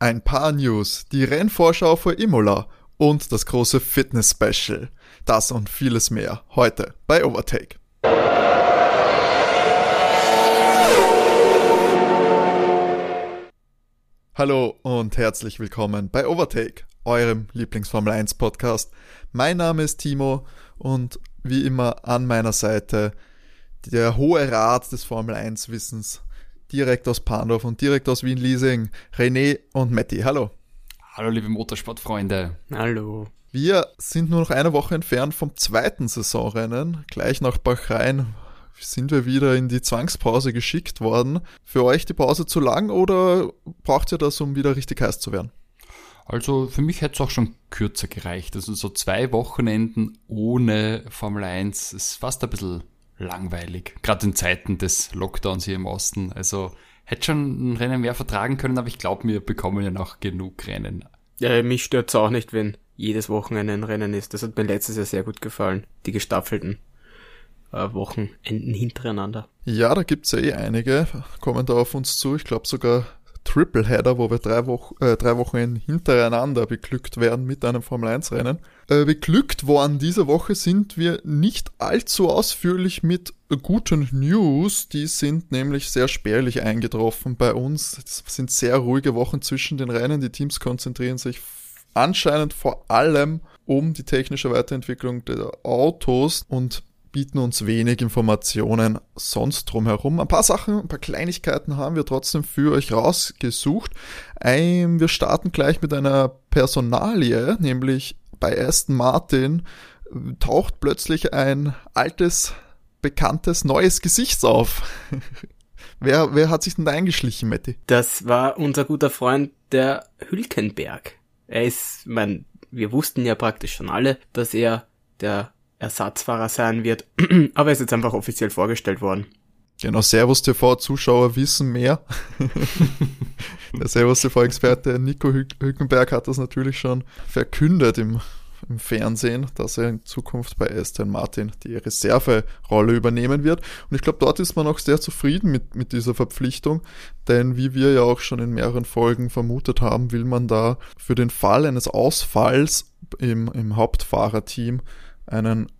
ein paar News, die Rennvorschau für Imola und das große Fitness-Special. Das und vieles mehr heute bei Overtake. Hallo und herzlich willkommen bei Overtake, eurem Lieblingsformel 1 Podcast. Mein Name ist Timo und wie immer an meiner Seite der hohe Rat des Formel 1 Wissens, direkt aus Pandorf und direkt aus Wien Leasing, René und Matti. Hallo. Hallo liebe Motorsportfreunde. Hallo. Wir sind nur noch eine Woche entfernt vom zweiten Saisonrennen. Gleich nach Bahrain sind wir wieder in die Zwangspause geschickt worden. Für euch die Pause zu lang oder braucht ihr das, um wieder richtig heiß zu werden? Also für mich hätte es auch schon kürzer gereicht. Also so zwei Wochenenden ohne Formel 1 ist fast ein bisschen langweilig. Gerade in Zeiten des Lockdowns hier im Osten. Also hätte schon ein Rennen mehr vertragen können, aber ich glaube, wir bekommen ja noch genug Rennen. Ja, mich stört es auch nicht, wenn jedes Wochenende ein Rennen ist. Das hat mir letztes Jahr sehr gut gefallen. Die gestaffelten äh, Wochenenden hintereinander. Ja, da gibt's ja eh einige, kommen da auf uns zu. Ich glaube sogar Tripleheader, wo wir drei, Wochen, äh, drei Wochen hintereinander beglückt werden mit einem Formel-1-Rennen. Äh, beglückt worden diese Woche sind wir nicht allzu ausführlich mit guten News. Die sind nämlich sehr spärlich eingetroffen bei uns. Es sind sehr ruhige Wochen zwischen den Rennen. Die Teams konzentrieren sich anscheinend vor allem um die technische Weiterentwicklung der Autos und bieten uns wenig Informationen sonst drumherum. Ein paar Sachen, ein paar Kleinigkeiten haben wir trotzdem für euch rausgesucht. wir starten gleich mit einer Personalie, nämlich bei Aston Martin taucht plötzlich ein altes, bekanntes, neues Gesicht auf. wer, wer hat sich denn da eingeschlichen, Matti? Das war unser guter Freund, der Hülkenberg. Er ist, mein, wir wussten ja praktisch schon alle, dass er der Ersatzfahrer sein wird, aber er ist jetzt einfach offiziell vorgestellt worden. Genau, Servus TV-Zuschauer wissen mehr. Der Servus TV-Experte Nico Hülkenberg hat das natürlich schon verkündet im, im, Fernsehen, dass er in Zukunft bei Aston Martin die Reserverolle übernehmen wird. Und ich glaube, dort ist man auch sehr zufrieden mit, mit dieser Verpflichtung, denn wie wir ja auch schon in mehreren Folgen vermutet haben, will man da für den Fall eines Ausfalls im, im Hauptfahrerteam einen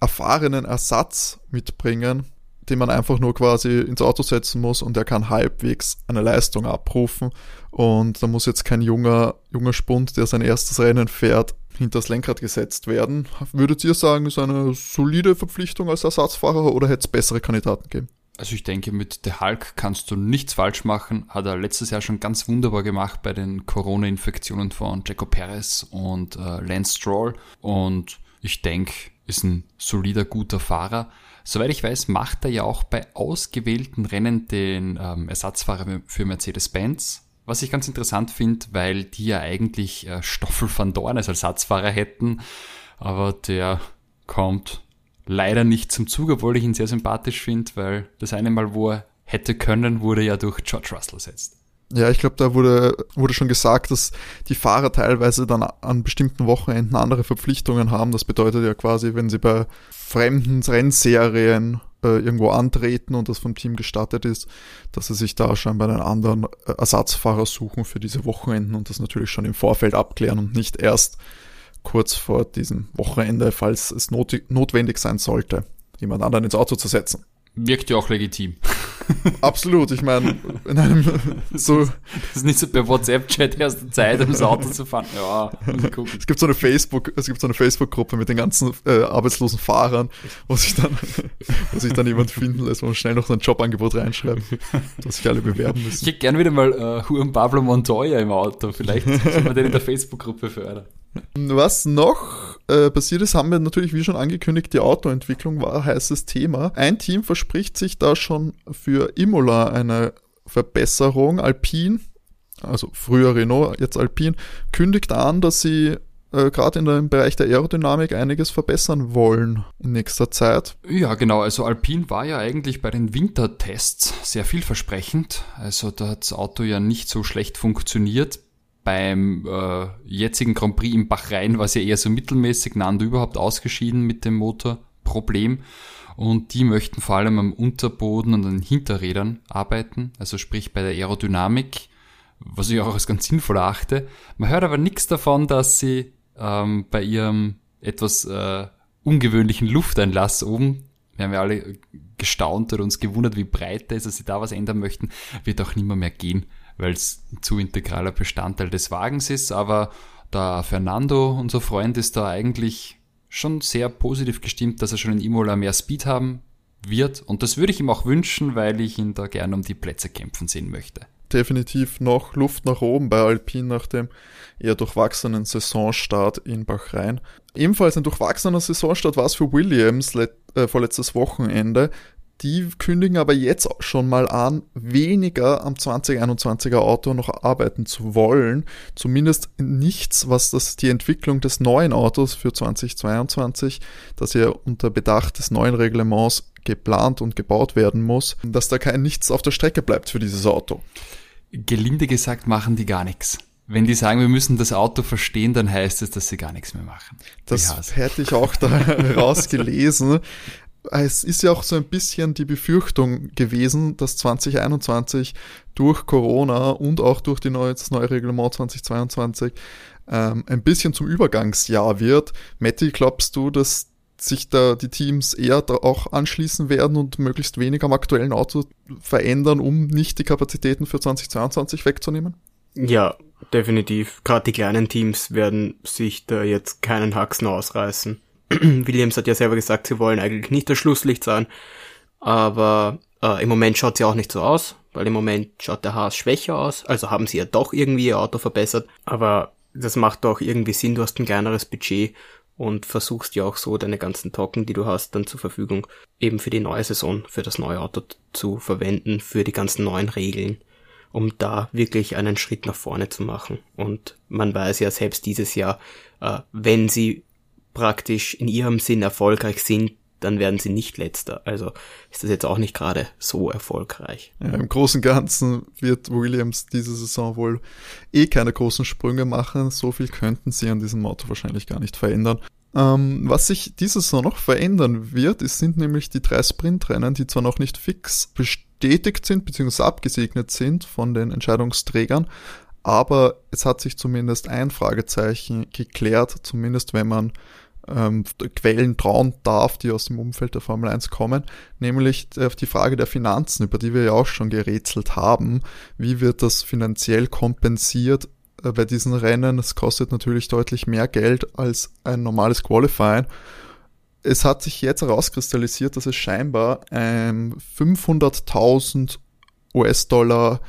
erfahrenen Ersatz mitbringen, den man einfach nur quasi ins Auto setzen muss und der kann halbwegs eine Leistung abrufen. Und da muss jetzt kein junger, junger Spund, der sein erstes Rennen fährt, hinter das Lenkrad gesetzt werden. Würdet ihr sagen, ist eine solide Verpflichtung als Ersatzfahrer oder hätte es bessere Kandidaten gegeben? Also ich denke, mit der Hulk kannst du nichts falsch machen. Hat er letztes Jahr schon ganz wunderbar gemacht bei den Corona-Infektionen von Jaco Perez und äh, Lance Stroll. Und ich denke, ist ein solider, guter Fahrer. Soweit ich weiß, macht er ja auch bei ausgewählten Rennen den ähm, Ersatzfahrer für Mercedes-Benz. Was ich ganz interessant finde, weil die ja eigentlich äh, Stoffel van Dorn als Ersatzfahrer hätten. Aber der kommt leider nicht zum Zug, obwohl ich ihn sehr sympathisch finde, weil das eine Mal, wo er hätte können, wurde ja durch George Russell ersetzt. Ja, ich glaube, da wurde, wurde schon gesagt, dass die Fahrer teilweise dann an bestimmten Wochenenden andere Verpflichtungen haben. Das bedeutet ja quasi, wenn sie bei fremden Rennserien äh, irgendwo antreten und das vom Team gestartet ist, dass sie sich da scheinbar einen anderen äh, Ersatzfahrer suchen für diese Wochenenden und das natürlich schon im Vorfeld abklären und nicht erst kurz vor diesem Wochenende, falls es not notwendig sein sollte, jemand anderen ins Auto zu setzen. Wirkt ja auch legitim. Absolut, ich meine, in einem so. Das ist nicht so per WhatsApp-Chat erst Zeit, um das Auto zu fahren. Ja, es gibt so eine Facebook, es gibt so eine Facebook-Gruppe mit den ganzen äh, arbeitslosen Fahrern, wo sich dann, wo sich dann jemand finden lässt, wo man schnell noch ein Jobangebot reinschreibt, dass sich alle bewerben müssen. Ich hätte gern wieder mal äh, Juan Pablo Montoya im Auto. Vielleicht soll man den in der Facebook-Gruppe fördern. Was noch äh, passiert ist, haben wir natürlich, wie schon angekündigt, die Autoentwicklung war ein heißes Thema. Ein Team verspricht sich da schon für Imola eine Verbesserung. Alpine, also früher Renault, jetzt Alpine, kündigt an, dass sie äh, gerade in dem Bereich der Aerodynamik einiges verbessern wollen in nächster Zeit. Ja, genau. Also Alpine war ja eigentlich bei den Wintertests sehr vielversprechend. Also da hat das Auto ja nicht so schlecht funktioniert beim äh, jetzigen Grand Prix in Bahrain war es ja eher so mittelmäßig, Nando überhaupt ausgeschieden mit dem Motorproblem. Und die möchten vor allem am Unterboden und an den Hinterrädern arbeiten, also sprich bei der Aerodynamik. was ich auch als ganz sinnvoll erachte. Man hört aber nichts davon, dass sie ähm, bei ihrem etwas äh, ungewöhnlichen Lufteinlass oben, wir haben ja alle gestaunt oder uns gewundert, wie breit der ist, dass sie da was ändern möchten, wird auch nicht mehr, mehr gehen, weil es zu integraler Bestandteil des Wagens ist. Aber der Fernando, unser Freund, ist da eigentlich schon sehr positiv gestimmt, dass er schon in Imola mehr Speed haben wird. Und das würde ich ihm auch wünschen, weil ich ihn da gerne um die Plätze kämpfen sehen möchte. Definitiv noch Luft nach oben bei Alpine nach dem eher durchwachsenen Saisonstart in Bachrhein. Ebenfalls ein durchwachsener Saisonstart war es für Williams äh, vorletztes Wochenende. Die kündigen aber jetzt schon mal an, weniger am 2021er Auto noch arbeiten zu wollen. Zumindest nichts, was das, die Entwicklung des neuen Autos für 2022, das ja unter Bedacht des neuen Reglements geplant und gebaut werden muss, dass da kein nichts auf der Strecke bleibt für dieses Auto. Gelinde gesagt machen die gar nichts. Wenn die sagen, wir müssen das Auto verstehen, dann heißt es, dass sie gar nichts mehr machen. Das hätte ich auch da rausgelesen es ist ja auch so ein bisschen die Befürchtung gewesen, dass 2021 durch Corona und auch durch die neue, das neue Reglement 2022 ähm, ein bisschen zum Übergangsjahr wird. Matti, glaubst du, dass sich da die Teams eher auch anschließen werden und möglichst wenig am aktuellen Auto verändern, um nicht die Kapazitäten für 2022 wegzunehmen? Ja, definitiv. Gerade die kleinen Teams werden sich da jetzt keinen Haxen ausreißen. Williams hat ja selber gesagt, sie wollen eigentlich nicht das Schlusslicht sein, aber äh, im Moment schaut sie auch nicht so aus, weil im Moment schaut der Haas schwächer aus, also haben sie ja doch irgendwie ihr Auto verbessert, aber das macht doch irgendwie Sinn, du hast ein kleineres Budget und versuchst ja auch so deine ganzen Token, die du hast, dann zur Verfügung eben für die neue Saison, für das neue Auto zu verwenden, für die ganzen neuen Regeln, um da wirklich einen Schritt nach vorne zu machen. Und man weiß ja selbst dieses Jahr, äh, wenn sie praktisch in ihrem Sinn erfolgreich sind, dann werden sie nicht letzter. Also ist das jetzt auch nicht gerade so erfolgreich. Ja, Im Großen und Ganzen wird Williams diese Saison wohl eh keine großen Sprünge machen. So viel könnten sie an diesem Auto wahrscheinlich gar nicht verändern. Ähm, was sich diese Saison noch verändern wird, es sind nämlich die drei Sprintrennen, die zwar noch nicht fix bestätigt sind bzw. abgesegnet sind von den Entscheidungsträgern, aber es hat sich zumindest ein Fragezeichen geklärt, zumindest wenn man ähm, Quellen trauen darf, die aus dem Umfeld der Formel 1 kommen, nämlich auf die Frage der Finanzen, über die wir ja auch schon gerätselt haben. Wie wird das finanziell kompensiert äh, bei diesen Rennen? Es kostet natürlich deutlich mehr Geld als ein normales Qualifying. Es hat sich jetzt herauskristallisiert, dass es scheinbar ähm, 500.000 US-Dollar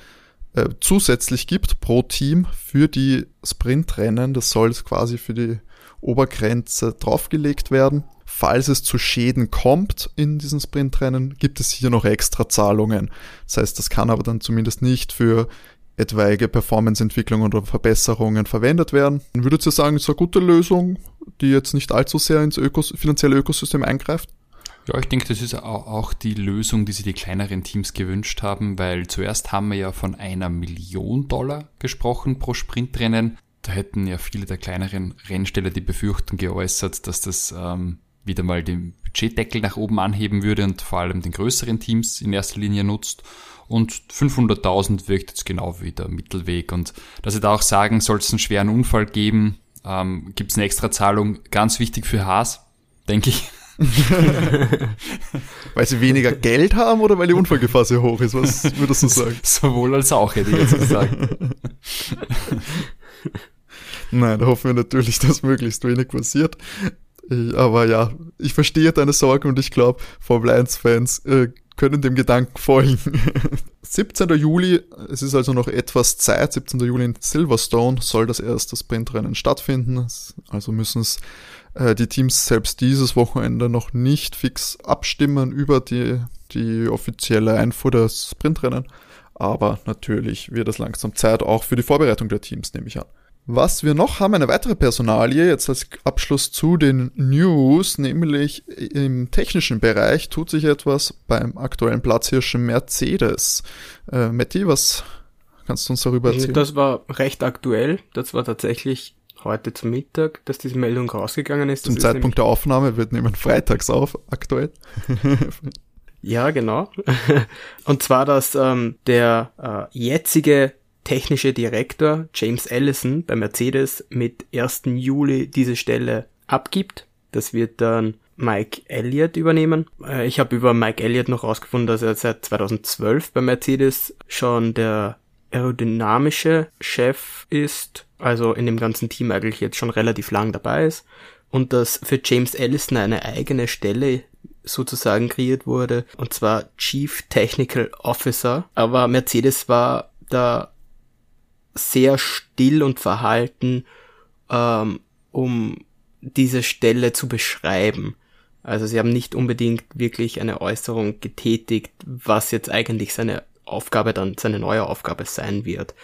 äh, zusätzlich gibt pro Team für die Sprintrennen. Das soll quasi für die Obergrenze draufgelegt werden. Falls es zu Schäden kommt in diesen Sprintrennen, gibt es hier noch extra Zahlungen. Das heißt, das kann aber dann zumindest nicht für etwaige Performanceentwicklungen oder Verbesserungen verwendet werden. Dann würdet ihr sagen, ist eine gute Lösung, die jetzt nicht allzu sehr ins Ökos finanzielle Ökosystem eingreift? Ja, ich denke, das ist auch die Lösung, die sich die kleineren Teams gewünscht haben, weil zuerst haben wir ja von einer Million Dollar gesprochen pro Sprintrennen da hätten ja viele der kleineren Rennsteller die Befürchtung geäußert, dass das ähm, wieder mal den Budgetdeckel nach oben anheben würde und vor allem den größeren Teams in erster Linie nutzt. Und 500.000 wirkt jetzt genau wie der Mittelweg. Und dass sie da auch sagen, soll es einen schweren Unfall geben, ähm, gibt es eine Extrazahlung. Ganz wichtig für Haas, denke ich. weil sie weniger Geld haben oder weil die Unfallgefahr sehr hoch ist? Was würdest du sagen? Sowohl als auch, hätte ich jetzt gesagt. Nein, da hoffen wir natürlich, dass möglichst wenig passiert. Aber ja, ich verstehe deine Sorgen und ich glaube, Formel 1-Fans äh, können dem Gedanken folgen. 17. Juli, es ist also noch etwas Zeit, 17. Juli in Silverstone soll das erste Sprintrennen stattfinden. Also müssen es äh, die Teams selbst dieses Wochenende noch nicht fix abstimmen über die, die offizielle Einfuhr des Sprintrennen. Aber natürlich wird es langsam Zeit auch für die Vorbereitung der Teams, nehme ich an. Was wir noch haben, eine weitere Personalie, jetzt als Abschluss zu den News, nämlich im technischen Bereich tut sich etwas beim aktuellen Platzhirschen Mercedes. Äh, Matti, was kannst du uns darüber erzählen? Das war recht aktuell. Das war tatsächlich heute zum Mittag, dass diese Meldung rausgegangen ist. Zum das Zeitpunkt der Aufnahme wird nehmen freitags auf, aktuell. ja, genau. Und zwar, dass ähm, der äh, jetzige technische Direktor James Allison bei Mercedes mit 1. Juli diese Stelle abgibt. Das wird dann Mike Elliott übernehmen. Äh, ich habe über Mike Elliott noch rausgefunden, dass er seit 2012 bei Mercedes schon der aerodynamische Chef ist, also in dem ganzen Team eigentlich jetzt schon relativ lang dabei ist und dass für James Allison eine eigene Stelle sozusagen kreiert wurde, und zwar Chief Technical Officer. Aber Mercedes war da sehr still und verhalten, ähm, um diese Stelle zu beschreiben. Also sie haben nicht unbedingt wirklich eine Äußerung getätigt, was jetzt eigentlich seine Aufgabe dann, seine neue Aufgabe sein wird.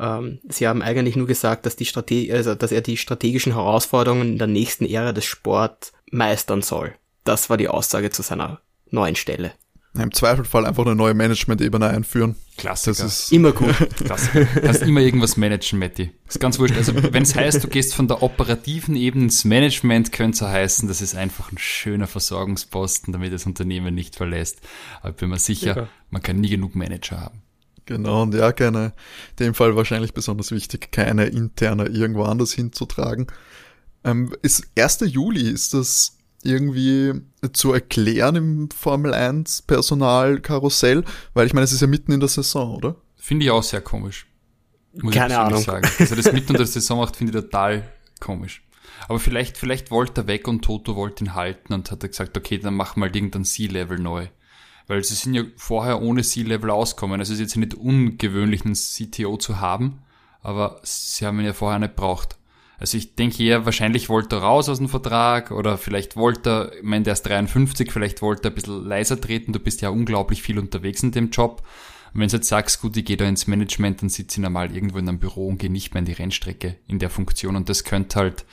Ähm, sie haben eigentlich nur gesagt, dass die Strate also dass er die strategischen Herausforderungen in der nächsten Ära des Sports meistern soll. Das war die Aussage zu seiner neuen Stelle. Im Zweifelfall einfach eine neue Management-Ebene einführen. Klassiker. Das ist Immer gut. Klassiker. Kannst immer irgendwas managen, Matti. Ist ganz wurscht. Also wenn es heißt, du gehst von der operativen Ebene ins Management, könnte es heißen, das ist einfach ein schöner Versorgungsposten, damit das Unternehmen nicht verlässt. Aber ich bin mir sicher, Ja. man kann nie genug Manager haben. Genau, und ja, keine, in dem Fall wahrscheinlich besonders wichtig, keine interne irgendwo anders hinzutragen. Ähm, ist 1. Juli, ist das irgendwie zu erklären im Formel 1 Personalkarussell? Weil ich meine, es ist ja mitten in der Saison, oder? Finde ich auch sehr komisch. Muss Keine ich Ahnung. sagen. Dass er das mitten unter der Saison macht, finde ich total komisch. Aber vielleicht, vielleicht wollte er weg und Toto wollte ihn halten und hat er gesagt, okay, dann mach mal irgendein C-Level neu. Weil sie sind ja vorher ohne C-Level auskommen. Also es ist jetzt nicht ungewöhnlich, einen CTO zu haben, aber sie haben ihn ja vorher nicht braucht. Also ich denke eher, wahrscheinlich wollte er raus aus dem Vertrag oder vielleicht wollte er, ich meine, der ist 53, vielleicht wollte er ein bisschen leiser treten. Du bist ja unglaublich viel unterwegs in dem Job. Und wenn du jetzt sagst, gut, ich gehe da ins Management, dann sitze ich normal irgendwo in einem Büro und gehe nicht mehr in die Rennstrecke in der Funktion. Und das könnte halt,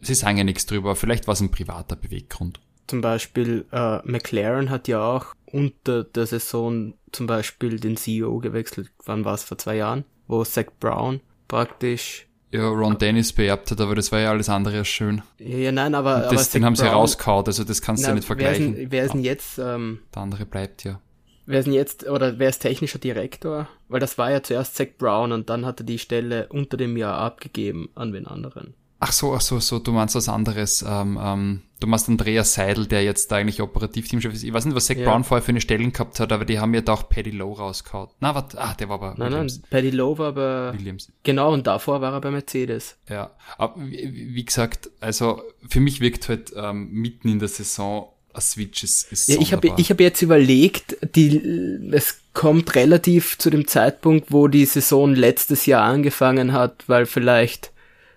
sie sagen ja nichts drüber, vielleicht war es ein privater Beweggrund. Zum Beispiel äh, McLaren hat ja auch unter der Saison zum Beispiel den CEO gewechselt. Wann war es? Vor zwei Jahren? Wo Zach Brown praktisch Ja, Ron Dennis beerbt hat, aber das war ja alles andere als schön. Ja, ja nein, aber, Und aber das, den Zach haben sie Brown- rausgehauen, also das kannst du ja Na, nicht vergleichen. Wer ist, denn, wer ist denn jetzt, ähm, Der andere bleibt ja. wer ist denn jetzt, oder wer ist technischer Direktor? Weil das war ja zuerst Zach Brown und dann hat er die Stelle unter dem Jahr abgegeben an wen anderen. Ach so, ach so, so, du meinst was anderes. Ähm, ähm, du meinst Andreas Seidel, der jetzt eigentlich Operativteamchef ist. Ich weiß nicht, was Zach Ja. Brown vorher für eine Stellen gehabt hat, aber die haben ja da auch Paddy Lowe rausgehauen. Na, warte, ah, der war aber Nein, nein, Williams. Paddy Lowe war bei, Williams. genau, und davor war er bei Mercedes. Ja, aber wie, gesagt, also für mich wirkt halt ähm, mitten in der Saison ein Switch ist, ist Ja, ich habe ich hab jetzt überlegt, die, es kommt relativ zu dem Zeitpunkt, wo die Saison letztes Jahr angefangen hat, weil vielleicht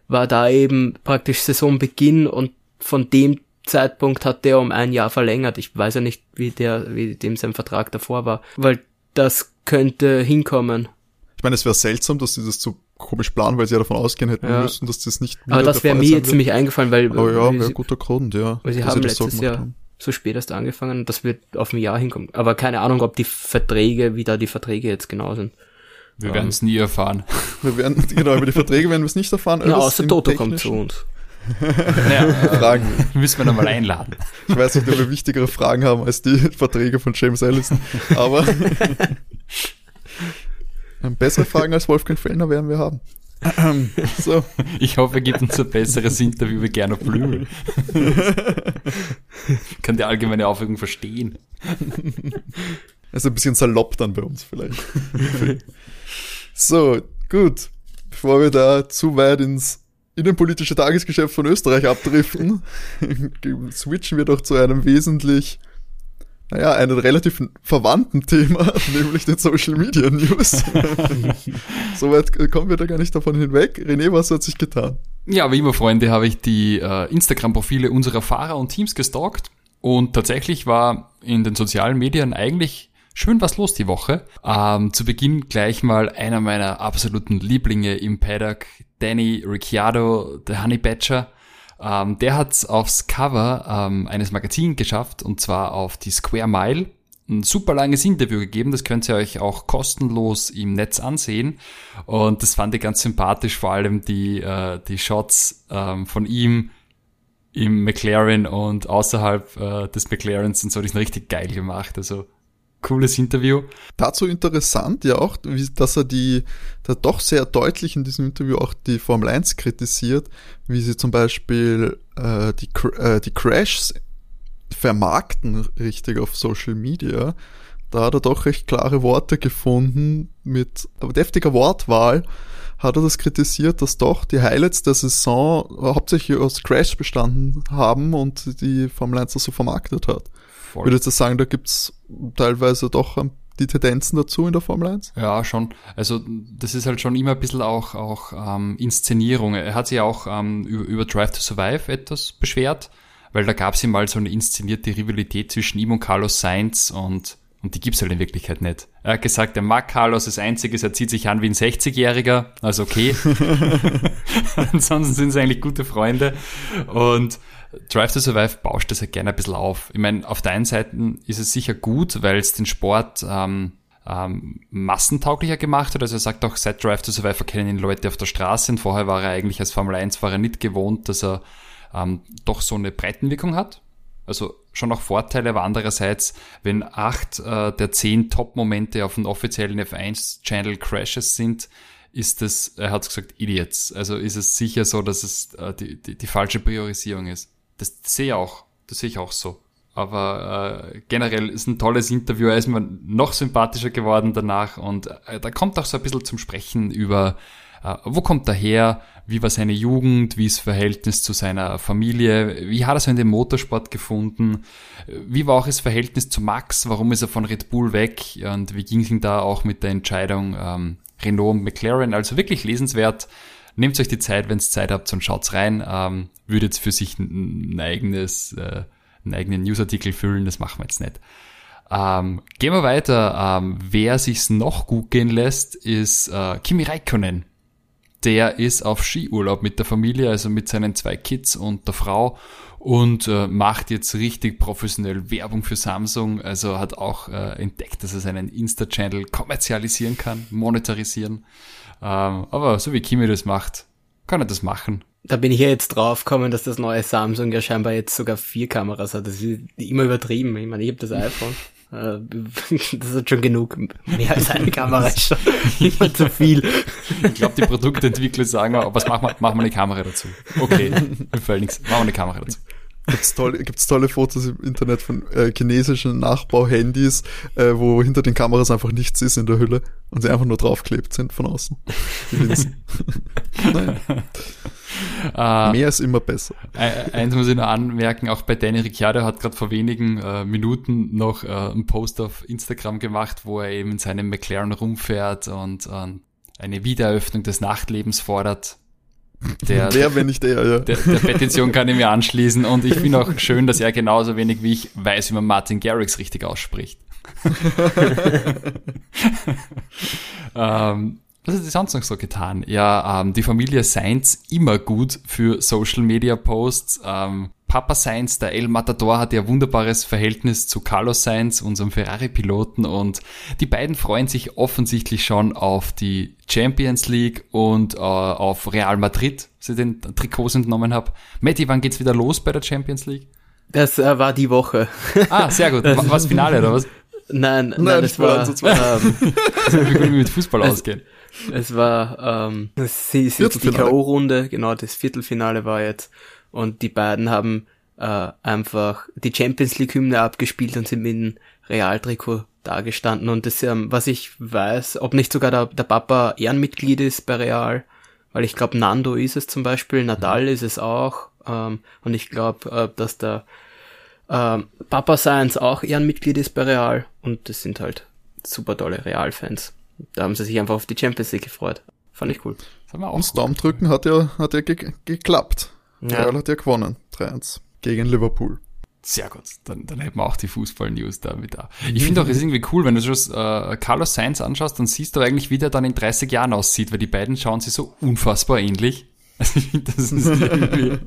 war da eben praktisch Saisonbeginn und von dem Zeitpunkt hat der um ein Jahr verlängert. Ich weiß ja nicht, wie der, wie dem sein Vertrag davor war, weil das könnte hinkommen. Ich meine, es wäre seltsam, dass sie das so komisch planen, weil sie ja davon ausgehen hätten Ja. müssen, dass das nicht Aber das der wäre Fall mir sein jetzt wird. nämlich eingefallen, weil, Aber ja, wäre ein sie, guter Grund, ja. weil sie haben so letztes gemacht Jahr haben. so spät erst angefangen das wird auf ein Jahr hinkommen. Aber keine Ahnung, ob die Verträge, wie da die Verträge jetzt genau sind. Wir werden es nie erfahren. Wir werden, genau, über die Verträge werden wir es nicht erfahren. Ja, außer Toto kommt zu uns. Naja, Fragen. müssen wir noch mal einladen. Ich weiß nicht, ob wir wichtigere Fragen haben als die Verträge von James Allison, aber bessere Fragen als Wolfgang Fellner werden wir haben. so, Ich hoffe, er gibt uns ein besseres Interview wie Gernot Blümel. Kann die allgemeine Aufregung verstehen. also ein bisschen salopp dann bei uns vielleicht. So, gut. Bevor wir da zu weit ins innenpolitische Tagesgeschäft von Österreich abdriften, switchen wir doch zu einem wesentlich, naja, einem relativ verwandten Thema, nämlich den Social Media News. Soweit kommen wir da gar nicht davon hinweg. René, was hat sich getan? Ja, wie immer, Freunde, habe ich die äh, Instagram-Profile unserer Fahrer und Teams gestalkt. Und tatsächlich war in den sozialen Medien eigentlich schön was los die Woche. Ähm, zu Beginn gleich mal einer meiner absoluten Lieblinge im Paddock, Danny Ricciardo, der Honey Badger. Ähm, der hat es aufs Cover ähm, eines Magazins geschafft, und zwar auf die Square Mile. Ein super langes Interview gegeben, das könnt ihr euch auch kostenlos im Netz ansehen. Und das fand ich ganz sympathisch, vor allem die, äh, die Shots ähm, von ihm im McLaren und außerhalb äh, des McLarens und so, die sind richtig geil gemacht. Also cooles Interview. Dazu interessant ja auch, dass er die, da doch sehr deutlich in diesem Interview auch die Formel 1 kritisiert, wie sie zum Beispiel äh, die, äh, die Crashs vermarkten richtig auf Social Media. Da hat er doch recht klare Worte gefunden mit deftiger Wortwahl hat er das kritisiert, dass doch die Highlights der Saison hauptsächlich aus Crash bestanden haben und die Formel 1 das so vermarktet hat. Voll. Würde ich sagen, da gibt's teilweise doch die Tendenzen dazu in der Formel 1? Ja, schon. Also das ist halt schon immer ein bisschen auch, auch ähm, Inszenierung. Er hat sich auch ähm, über, über Drive to Survive etwas beschwert, weil da gab es ihm mal so eine inszenierte Rivalität zwischen ihm und Carlos Sainz und und die gibt's halt in Wirklichkeit nicht. Er hat gesagt, der mag Carlos, das Einzige ist, er zieht sich an wie ein 60-Jähriger, also okay. Ansonsten sind sie eigentlich gute Freunde. Und Drive to Survive bauscht das halt gerne ein bisschen auf. Ich meine, auf der einen Seite ist es sicher gut, weil es den Sport ähm, ähm, massentauglicher gemacht hat. Also er sagt auch, seit Drive to Survive kennen ihn Leute auf der Straße und vorher war er eigentlich als Formel 1 Fahrer nicht gewohnt, dass er ähm, doch so eine Breitenwirkung hat. Also schon auch Vorteile, aber andererseits, wenn acht äh, der zehn Top-Momente auf dem offiziellen F1-Channel Crashes sind, ist es, er hat gesagt, Idiots. Also ist es sicher so, dass es äh, die, die, die falsche Priorisierung ist. Das sehe ich auch. Das sehe ich auch so. Aber äh, generell ist ein tolles Interview. Er ist mir noch sympathischer geworden danach und äh, da kommt auch so ein bisschen zum Sprechen über, äh, wo kommt er her, wie war seine Jugend, wie ist Verhältnis zu seiner Familie, wie hat er so in den Motorsport gefunden, wie war auch das Verhältnis zu Max, warum ist er von Red Bull weg und wie ging es ihm da auch mit der Entscheidung ähm, Renault und McLaren. Also wirklich lesenswert. Nehmt euch die Zeit, wenn ihr Zeit habt und schaut's rein. Ähm, würde jetzt für sich ein, eigenes, äh, einen eigenen Newsartikel füllen, das machen wir jetzt nicht. Ähm, gehen wir weiter. Ähm, wer sich's noch gut gehen lässt, ist äh, Kimi Räikkönen der ist auf Skiurlaub mit der Familie, also mit seinen zwei Kids und der Frau und äh, macht jetzt richtig professionell Werbung für Samsung. Also hat auch äh, entdeckt, dass er seinen Insta-Channel kommerzialisieren kann, monetarisieren. Ähm, aber so wie Kimi das macht, kann er das machen. Da bin ich ja jetzt drauf gekommen, dass das neue Samsung ja scheinbar jetzt sogar vier Kameras hat. Das ist immer übertrieben. Ich meine, ich habe das iPhone. Äh, das ist schon genug. Mehr als eine Kamera ist schon immer zu viel. Ich glaube, die Produktentwickler sagen, was machen wir, machen wir eine Kamera dazu. Okay, mir fällt nichts. Machen wir eine Kamera dazu. Gibt's tolle, gibt's tolle Fotos im Internet von äh, chinesischen Nachbauhandys, äh, wo hinter den Kameras einfach nichts ist in der Hülle und sie einfach nur draufklebt sind von außen. naja. Uh, Mehr ist immer besser. Eins muss ich noch anmerken, auch bei Danny Ricciardo hat gerade vor wenigen äh, Minuten noch äh, einen Post auf Instagram gemacht, wo er eben in seinem McLaren rumfährt und, und eine Wiedereröffnung des Nachtlebens fordert. Der, Wer, wenn nicht er, ja. Der, der Petition kann ich mir anschließen und ich finde auch schön, dass er genauso wenig wie ich weiß, wie man Martin Garrix richtig ausspricht. ähm, was hat sie sonst noch so getan? Ja, ähm, die Familie Sainz immer gut für Social Media Posts. Ähm, Papa Sainz, der El Matador, hat ja wunderbares Verhältnis zu Carlos Sainz, unserem Ferrari-Piloten, und die beiden freuen sich offensichtlich schon auf die Champions League und äh, auf Real Madrid, ich den Trikots entnommen habe. Matti, wann geht's wieder los bei der Champions League? Das äh, war die Woche. Ah, sehr gut. Was Finale oder was? Nein, nein, nein das war, ähm, wie gut mit Fußball ausgehen. Es war ähm, sie sind die K.O.-Runde, genau, das Viertelfinale war jetzt. Und die beiden haben äh, einfach die Champions League-Hymne abgespielt und sind mit dem Realtrikot dagestanden. Und das, ähm, was ich weiß, ob nicht sogar der, der Papa Ehrenmitglied ist bei Real, weil ich glaube, Nando ist es zum Beispiel, Nadal mhm. ist es auch. Ähm, und ich glaube, äh, dass der äh, Papa Science auch Ehrenmitglied ist bei Real. Und das sind halt super tolle Real-Fans. Da haben sie sich einfach auf die Champions League gefreut. Fand ich cool. Das auch Und Daumdrücken hat ja, hat ja ge geklappt. Ja. Real hat ja gewonnen. 3-1 gegen Liverpool. Sehr gut, dann, dann hätten wir auch die Fußball-News da mit da. Ich finde auch, es ist irgendwie cool, wenn du das äh, Carlos Sainz anschaust, dann siehst du eigentlich, wie der dann in 30 Jahren aussieht, weil die beiden schauen sich so unfassbar ähnlich. Also ich finde, das ist irgendwie,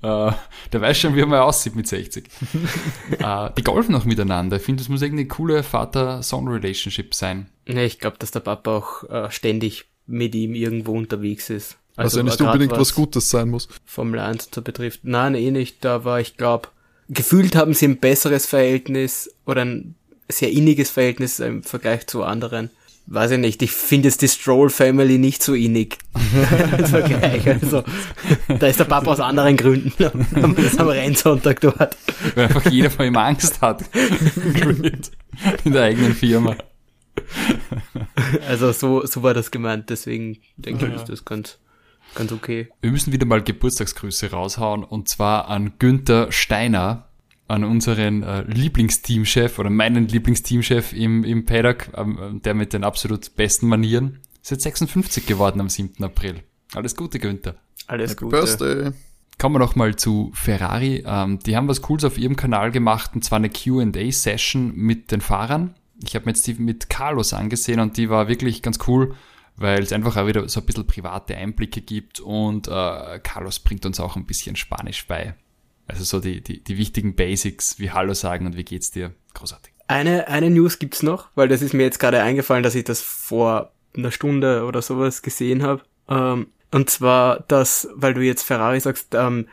äh, der weiß schon, wie er mal aussieht mit 60. äh, die golfen noch miteinander. Ich finde, das muss irgendwie eine coole Vater-Sohn-Relationship sein. Ne, ich glaube, dass der Papa auch äh, ständig mit ihm irgendwo unterwegs ist. Also, also nicht unbedingt was, was, Gutes sein muss. Formel 1 zu betrifft. Nein, eh nicht. Da war, ich glaube, gefühlt haben sie ein besseres Verhältnis oder ein sehr inniges Verhältnis im Vergleich zu anderen. Weiß ich nicht, ich finde jetzt die Stroll Family nicht so innig im Vergleich. Also, da ist der Papa aus anderen Gründen am, am Rennsonntag dort. Weil einfach jeder vor ihm Angst hat. In der eigenen Firma. Also so, so war das gemeint, deswegen denke ich, ist das ganz, ganz okay. Wir müssen wieder mal Geburtstagsgrüße raushauen und zwar an Günther Steiner, an unseren äh, Lieblingsteamchef oder meinen Lieblingsteamchef im, im Paddock, ähm, der mit den absolut besten Manieren. Ist jetzt 56 geworden am 7. April. Alles Gute, Günther. Alles Happy Gute. Birthday. Kommen wir noch mal zu Ferrari. Ähm, die haben was Cooles auf ihrem Kanal gemacht und zwar eine Q&A-Session mit den Fahrern. Ich habe mir jetzt die mit Carlos angesehen und die war wirklich ganz cool, weil es einfach auch wieder so ein bisschen private Einblicke gibt und äh, Carlos bringt uns auch ein bisschen Spanisch bei. Also so die, die, die wichtigen Basics, wie Hallo sagen und wie geht's dir. Großartig. Eine, eine News gibt's noch, weil das ist mir jetzt gerade eingefallen, dass ich das vor einer Stunde oder sowas gesehen habe. Ähm, und zwar, dass, weil du jetzt Ferrari sagst, ähm,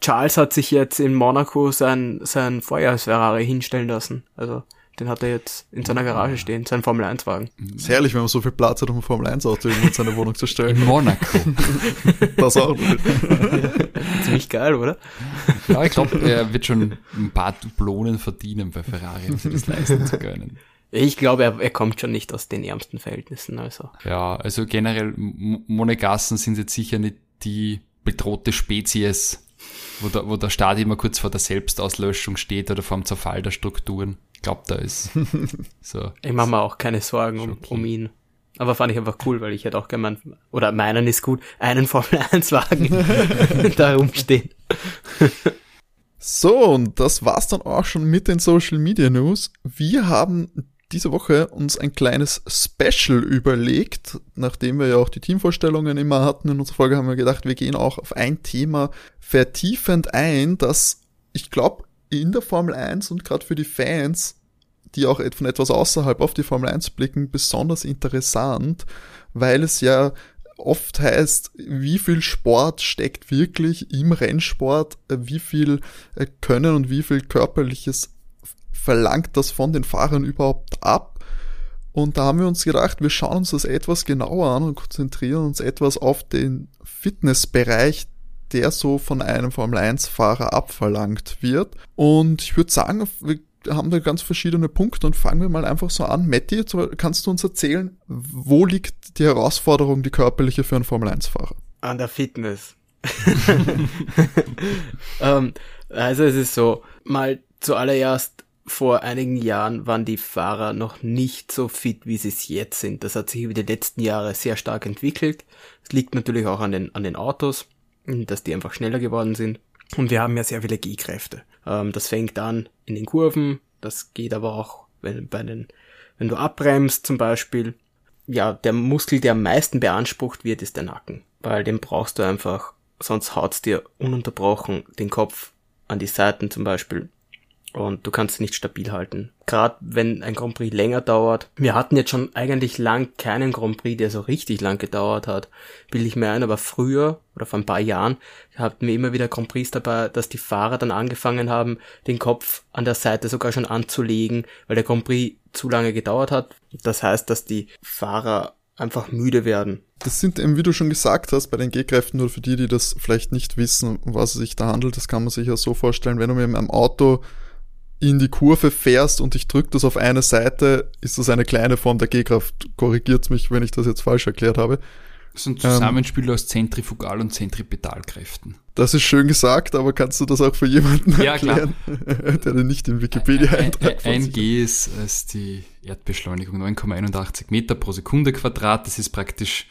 Charles hat sich jetzt in Monaco sein, sein Vorjahres-Ferrari hinstellen lassen. Also den hat er jetzt in seiner Garage stehen, sein Formel-1-Wagen. Ist herrlich, wenn man so viel Platz hat, um ein Formel-1-Auto in seine Wohnung zu In stellen. Monaco. Das auch. Ziemlich geil, oder? ja, ich glaube, er wird schon ein paar Dublonen verdienen bei Ferrari, um sich das leisten zu können. Ich glaube, er, er kommt schon nicht aus den ärmsten Verhältnissen, also. Ja, also generell, Monegassen sind jetzt sicher nicht die bedrohte Spezies, wo der, wo der Staat immer kurz vor der Selbstauslöschung steht oder vor dem Zerfall der Strukturen. Ich glaube, da ist so. Ich mache mir auch keine Sorgen um, um ihn. Aber fand ich einfach cool, weil ich hätte auch gemeint, oder meinen ist gut, einen Formel-1-Wagen da rumstehen. So, und das war's dann auch schon mit den Social Media News. Wir haben diese Woche uns ein kleines Special überlegt. Nachdem wir ja auch die Teamvorstellungen immer hatten in unserer Folge, haben wir gedacht, wir gehen auch auf ein Thema vertiefend ein, das ich glaube in der Formel 1 und gerade für die Fans, die auch von etwas außerhalb auf die Formel 1 blicken, besonders interessant, weil es ja oft heißt, wie viel Sport steckt wirklich im Rennsport, wie viel äh, Können und wie viel körperliches verlangt das von den Fahrern überhaupt ab. Und da haben wir uns gedacht, wir schauen uns das etwas genauer an und konzentrieren uns etwas auf den Fitnessbereich, der so von einem Formel 1 Fahrer abverlangt wird. Und ich würde sagen, wir haben da ganz verschiedene Punkte und fangen wir mal einfach so an. Matti, kannst du uns erzählen, wo liegt die Herausforderung, die körperliche für einen Formel 1 Fahrer? An der Fitness. ähm, also es ist so, mal zuallererst vor einigen Jahren waren die Fahrer noch nicht so fit, wie sie es jetzt sind. Das hat sich über die letzten Jahre sehr stark entwickelt. Es liegt natürlich auch an den, an den Autos, dass die einfach schneller geworden sind. Und wir haben ja sehr viele G-Kräfte. Ähm, das fängt an in den Kurven, das geht aber auch, wenn, bei den, wenn du abbremst zum Beispiel. Ja, der Muskel, der am meisten beansprucht wird, ist der Nacken. Weil den brauchst du einfach, sonst haut's dir ununterbrochen den Kopf an die Seiten zum Beispiel und du kannst nicht stabil halten. Gerade wenn ein Grand Prix länger dauert. Wir hatten jetzt schon eigentlich lang keinen Grand Prix, der so richtig lang gedauert hat, bilde ich mir ein, aber früher oder vor ein paar Jahren hatten wir immer wieder Grand Prix dabei, dass die Fahrer dann angefangen haben, den Kopf an der Seite sogar schon anzulegen, weil der Grand Prix zu lange gedauert hat. Das heißt, dass die Fahrer einfach müde werden. Das sind eben, wie du schon gesagt hast, bei den G-Kräften, nur für die, die das vielleicht nicht wissen, um was es sich da handelt, das kann man sich ja so vorstellen, wenn du mit einem Auto in die Kurve fährst und ich drücke das auf eine Seite, ist das eine kleine Form der G-Kraft. Korrigiert mich, wenn ich das jetzt falsch erklärt habe. Das ist ein Zusammenspiel ähm, aus Zentrifugal- und Zentripetalkräften. Das ist schön gesagt, aber kannst du das auch für jemanden ja, erklären, der den nicht in Wikipedia ein, eintragt? Ein, ein G ist, ist die Erdbeschleunigung 9,81 Meter pro Sekunde Quadrat. Das ist praktisch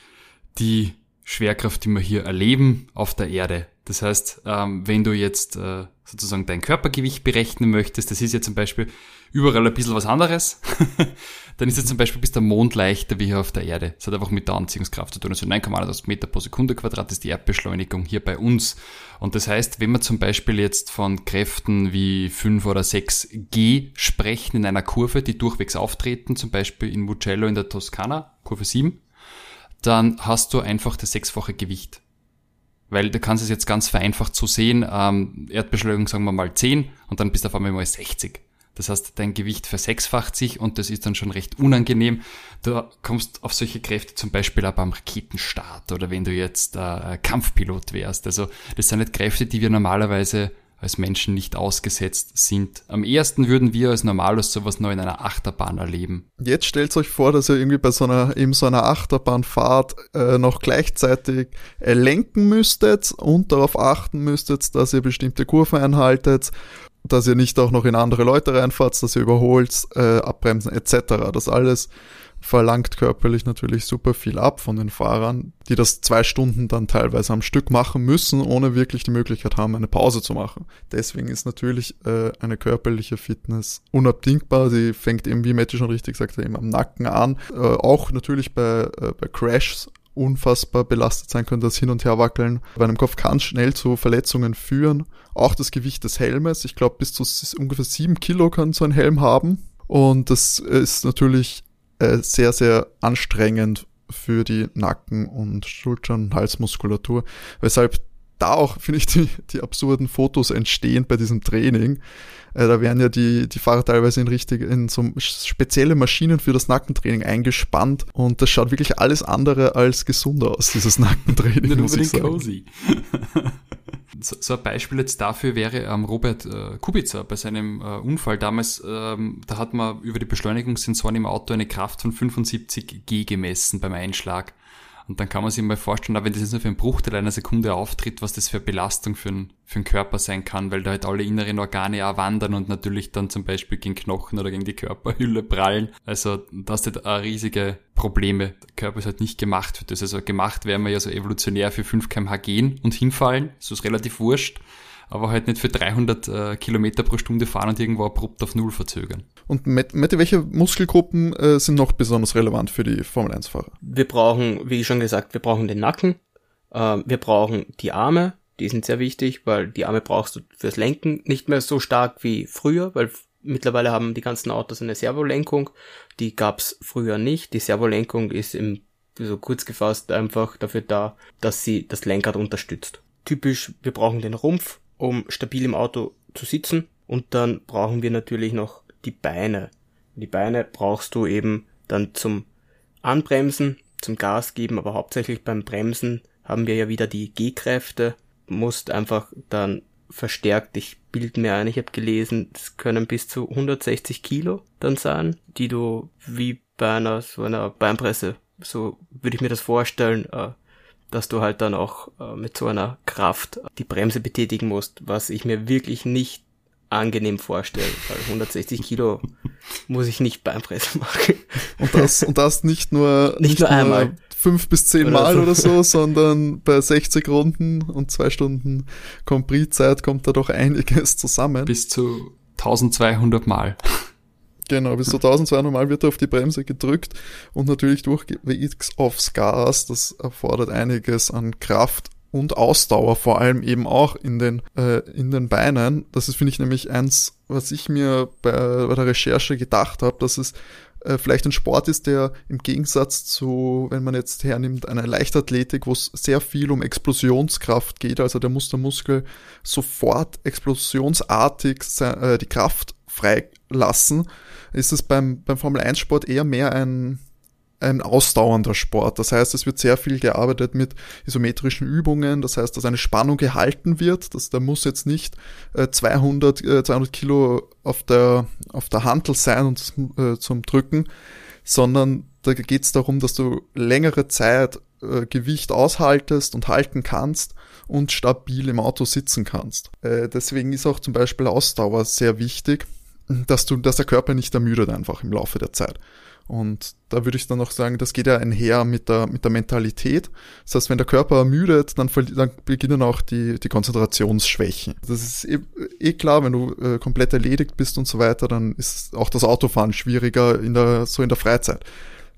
die Schwerkraft, die wir hier erleben auf der Erde. Das heißt, ähm, wenn du jetzt äh, sozusagen dein Körpergewicht berechnen möchtest, das ist ja zum Beispiel überall ein bisschen was anderes, dann ist es zum Beispiel bis der Mond leichter wie hier auf der Erde. Das hat einfach mit der Anziehungskraft zu tun. Also 9,8 Meter pro Sekunde Quadrat ist die Erdbeschleunigung hier bei uns. Und das heißt, wenn wir zum Beispiel jetzt von Kräften wie 5 oder 6 G sprechen in einer Kurve, die durchwegs auftreten, zum Beispiel in Mugello in der Toskana, Kurve 7, dann hast du einfach das sechsfache Gewicht. Weil du kannst es jetzt ganz vereinfacht so sehen, ähm, Erdbeschleunigung sagen wir mal 10 und dann bist du auf einmal mal 60. Das heißt, dein Gewicht versechsfacht sich und das ist dann schon recht unangenehm. Du kommst auf solche Kräfte zum Beispiel auch beim Raketenstart oder wenn du jetzt äh, Kampfpilot wärst. Also das sind nicht Kräfte, die wir normalerweise als Menschen nicht ausgesetzt sind. Am ersten würden wir als Normalos sowas neu in einer Achterbahn erleben. Jetzt stellt euch vor, dass ihr irgendwie bei so einer, eben so einer Achterbahnfahrt äh, noch gleichzeitig äh, lenken müsstet und darauf achten müsstet, dass ihr bestimmte Kurven einhaltet, dass ihr nicht auch noch in andere Leute reinfahrt, dass ihr überholt, äh, abbremsen etc. Das alles verlangt körperlich natürlich super viel ab von den Fahrern, die das zwei Stunden dann teilweise am Stück machen müssen, ohne wirklich die Möglichkeit haben, eine Pause zu machen. Deswegen ist natürlich äh, eine körperliche Fitness unabdingbar. Sie fängt eben, wie Matti schon richtig sagte, eben am Nacken an. Äh, auch natürlich bei, äh, bei Crashs unfassbar belastet sein können, das Hin- und Herwackeln bei einem Kopf kann schnell zu Verletzungen führen. Auch das Gewicht des Helmes, ich glaube bis zu ungefähr sieben Kilo kann so ein Helm haben. Und das ist natürlich äh, sehr, sehr anstrengend für die Nacken- und Schultern- und Halsmuskulatur, weshalb da auch, finde ich, die, die absurden Fotos entstehen bei diesem Training. Äh, da werden ja die, die Fahrer teilweise in richtig, in so spezielle Maschinen für das Nackentraining eingespannt und das schaut wirklich alles andere als gesund aus, dieses Nackentraining. Nicht unbedingt cozy. So, so ein Beispiel jetzt dafür wäre ähm, Robert äh, Kubica bei seinem äh, Unfall damals. Ähm, da hat man über die Beschleunigungssensoren im Auto eine Kraft von 75 G gemessen beim Einschlag. Und dann kann man sich mal vorstellen, auch wenn das jetzt nur für einen Bruchteil einer Sekunde auftritt, was das für eine Belastung für, einen, für den Körper sein kann, weil da halt alle inneren Organe auch wandern und natürlich dann zum Beispiel gegen Knochen oder gegen die Körperhülle prallen. Also das sind auch riesige Probleme. Der Körper ist halt nicht gemacht für das. Also gemacht wären wir ja so evolutionär für 5 kmh gehen und hinfallen. Das ist relativ wurscht aber halt nicht für 300 äh, Kilometer pro Stunde fahren und irgendwo abrupt auf Null verzögern. Und Mette, welche Muskelgruppen äh, sind noch besonders relevant für die Formel-1-Fahrer? Wir brauchen, wie schon gesagt, wir brauchen den Nacken, äh, wir brauchen die Arme, die sind sehr wichtig, weil die Arme brauchst du fürs Lenken nicht mehr so stark wie früher, weil mittlerweile haben die ganzen Autos eine Servolenkung, die gab's früher nicht. Die Servolenkung ist im so kurz gefasst einfach dafür da, dass sie das Lenkrad unterstützt. Typisch, wir brauchen den Rumpf, um stabil im Auto zu sitzen. Und dann brauchen wir natürlich noch die Beine. Die Beine brauchst du eben dann zum Anbremsen, zum Gas geben, aber hauptsächlich beim Bremsen haben wir ja wieder die G-Kräfte. Musst einfach dann verstärkt, ich bild mir ein, ich habe gelesen, es können bis zu 160 Kilo dann sein, die du wie bei einer so einer Beinpresse, so würde ich mir das vorstellen, äh, dass du halt dann auch äh, mit so einer Kraft die Bremse betätigen musst, was ich mir wirklich nicht angenehm vorstelle, weil 160 Kilo muss ich nicht Beinpresse machen. Und das, und das nicht nur, nicht, nicht nur einmal. Fünf bis zehn oder Mal so. oder so, sondern bei 60 Runden und zwei Stunden Compris-Zeit kommt da doch einiges zusammen. Bis zu 1200 Mal. Genau, bis zu 1200 Mal wird er auf die Bremse gedrückt und natürlich durchwegs aufs Gas. Das erfordert einiges an Kraft und Ausdauer, vor allem eben auch in den, äh, in den Beinen. Das ist, finde ich, nämlich eins, was ich mir bei, bei der Recherche gedacht habe, dass es äh, vielleicht ein Sport ist, der im Gegensatz zu, wenn man jetzt hernimmt, eine Leichtathletik, wo es sehr viel um Explosionskraft geht, also der muss der Muskel sofort explosionsartig äh, die Kraft freilassen, ist es beim, beim Formel 1 Sport eher mehr ein, ein ausdauernder Sport. Das heißt, es wird sehr viel gearbeitet mit isometrischen Übungen. Das heißt, dass eine Spannung gehalten wird. Das, da muss jetzt nicht äh, 200, äh, 200 Kilo auf der, auf der Hantel sein und äh, zum Drücken, sondern da geht es darum, dass du längere Zeit äh, Gewicht aushaltest und halten kannst und stabil im Auto sitzen kannst. Äh, deswegen ist auch zum Beispiel Ausdauer sehr wichtig dass du, dass der Körper nicht ermüdet einfach im Laufe der Zeit. Und da würde ich dann noch sagen, das geht ja einher mit der, mit der Mentalität. Das heißt, wenn der Körper ermüdet, dann, dann beginnen auch die, die Konzentrationsschwächen. Das ist eh, eh klar, wenn du äh, komplett erledigt bist und so weiter, dann ist auch das Autofahren schwieriger in der, so in der Freizeit.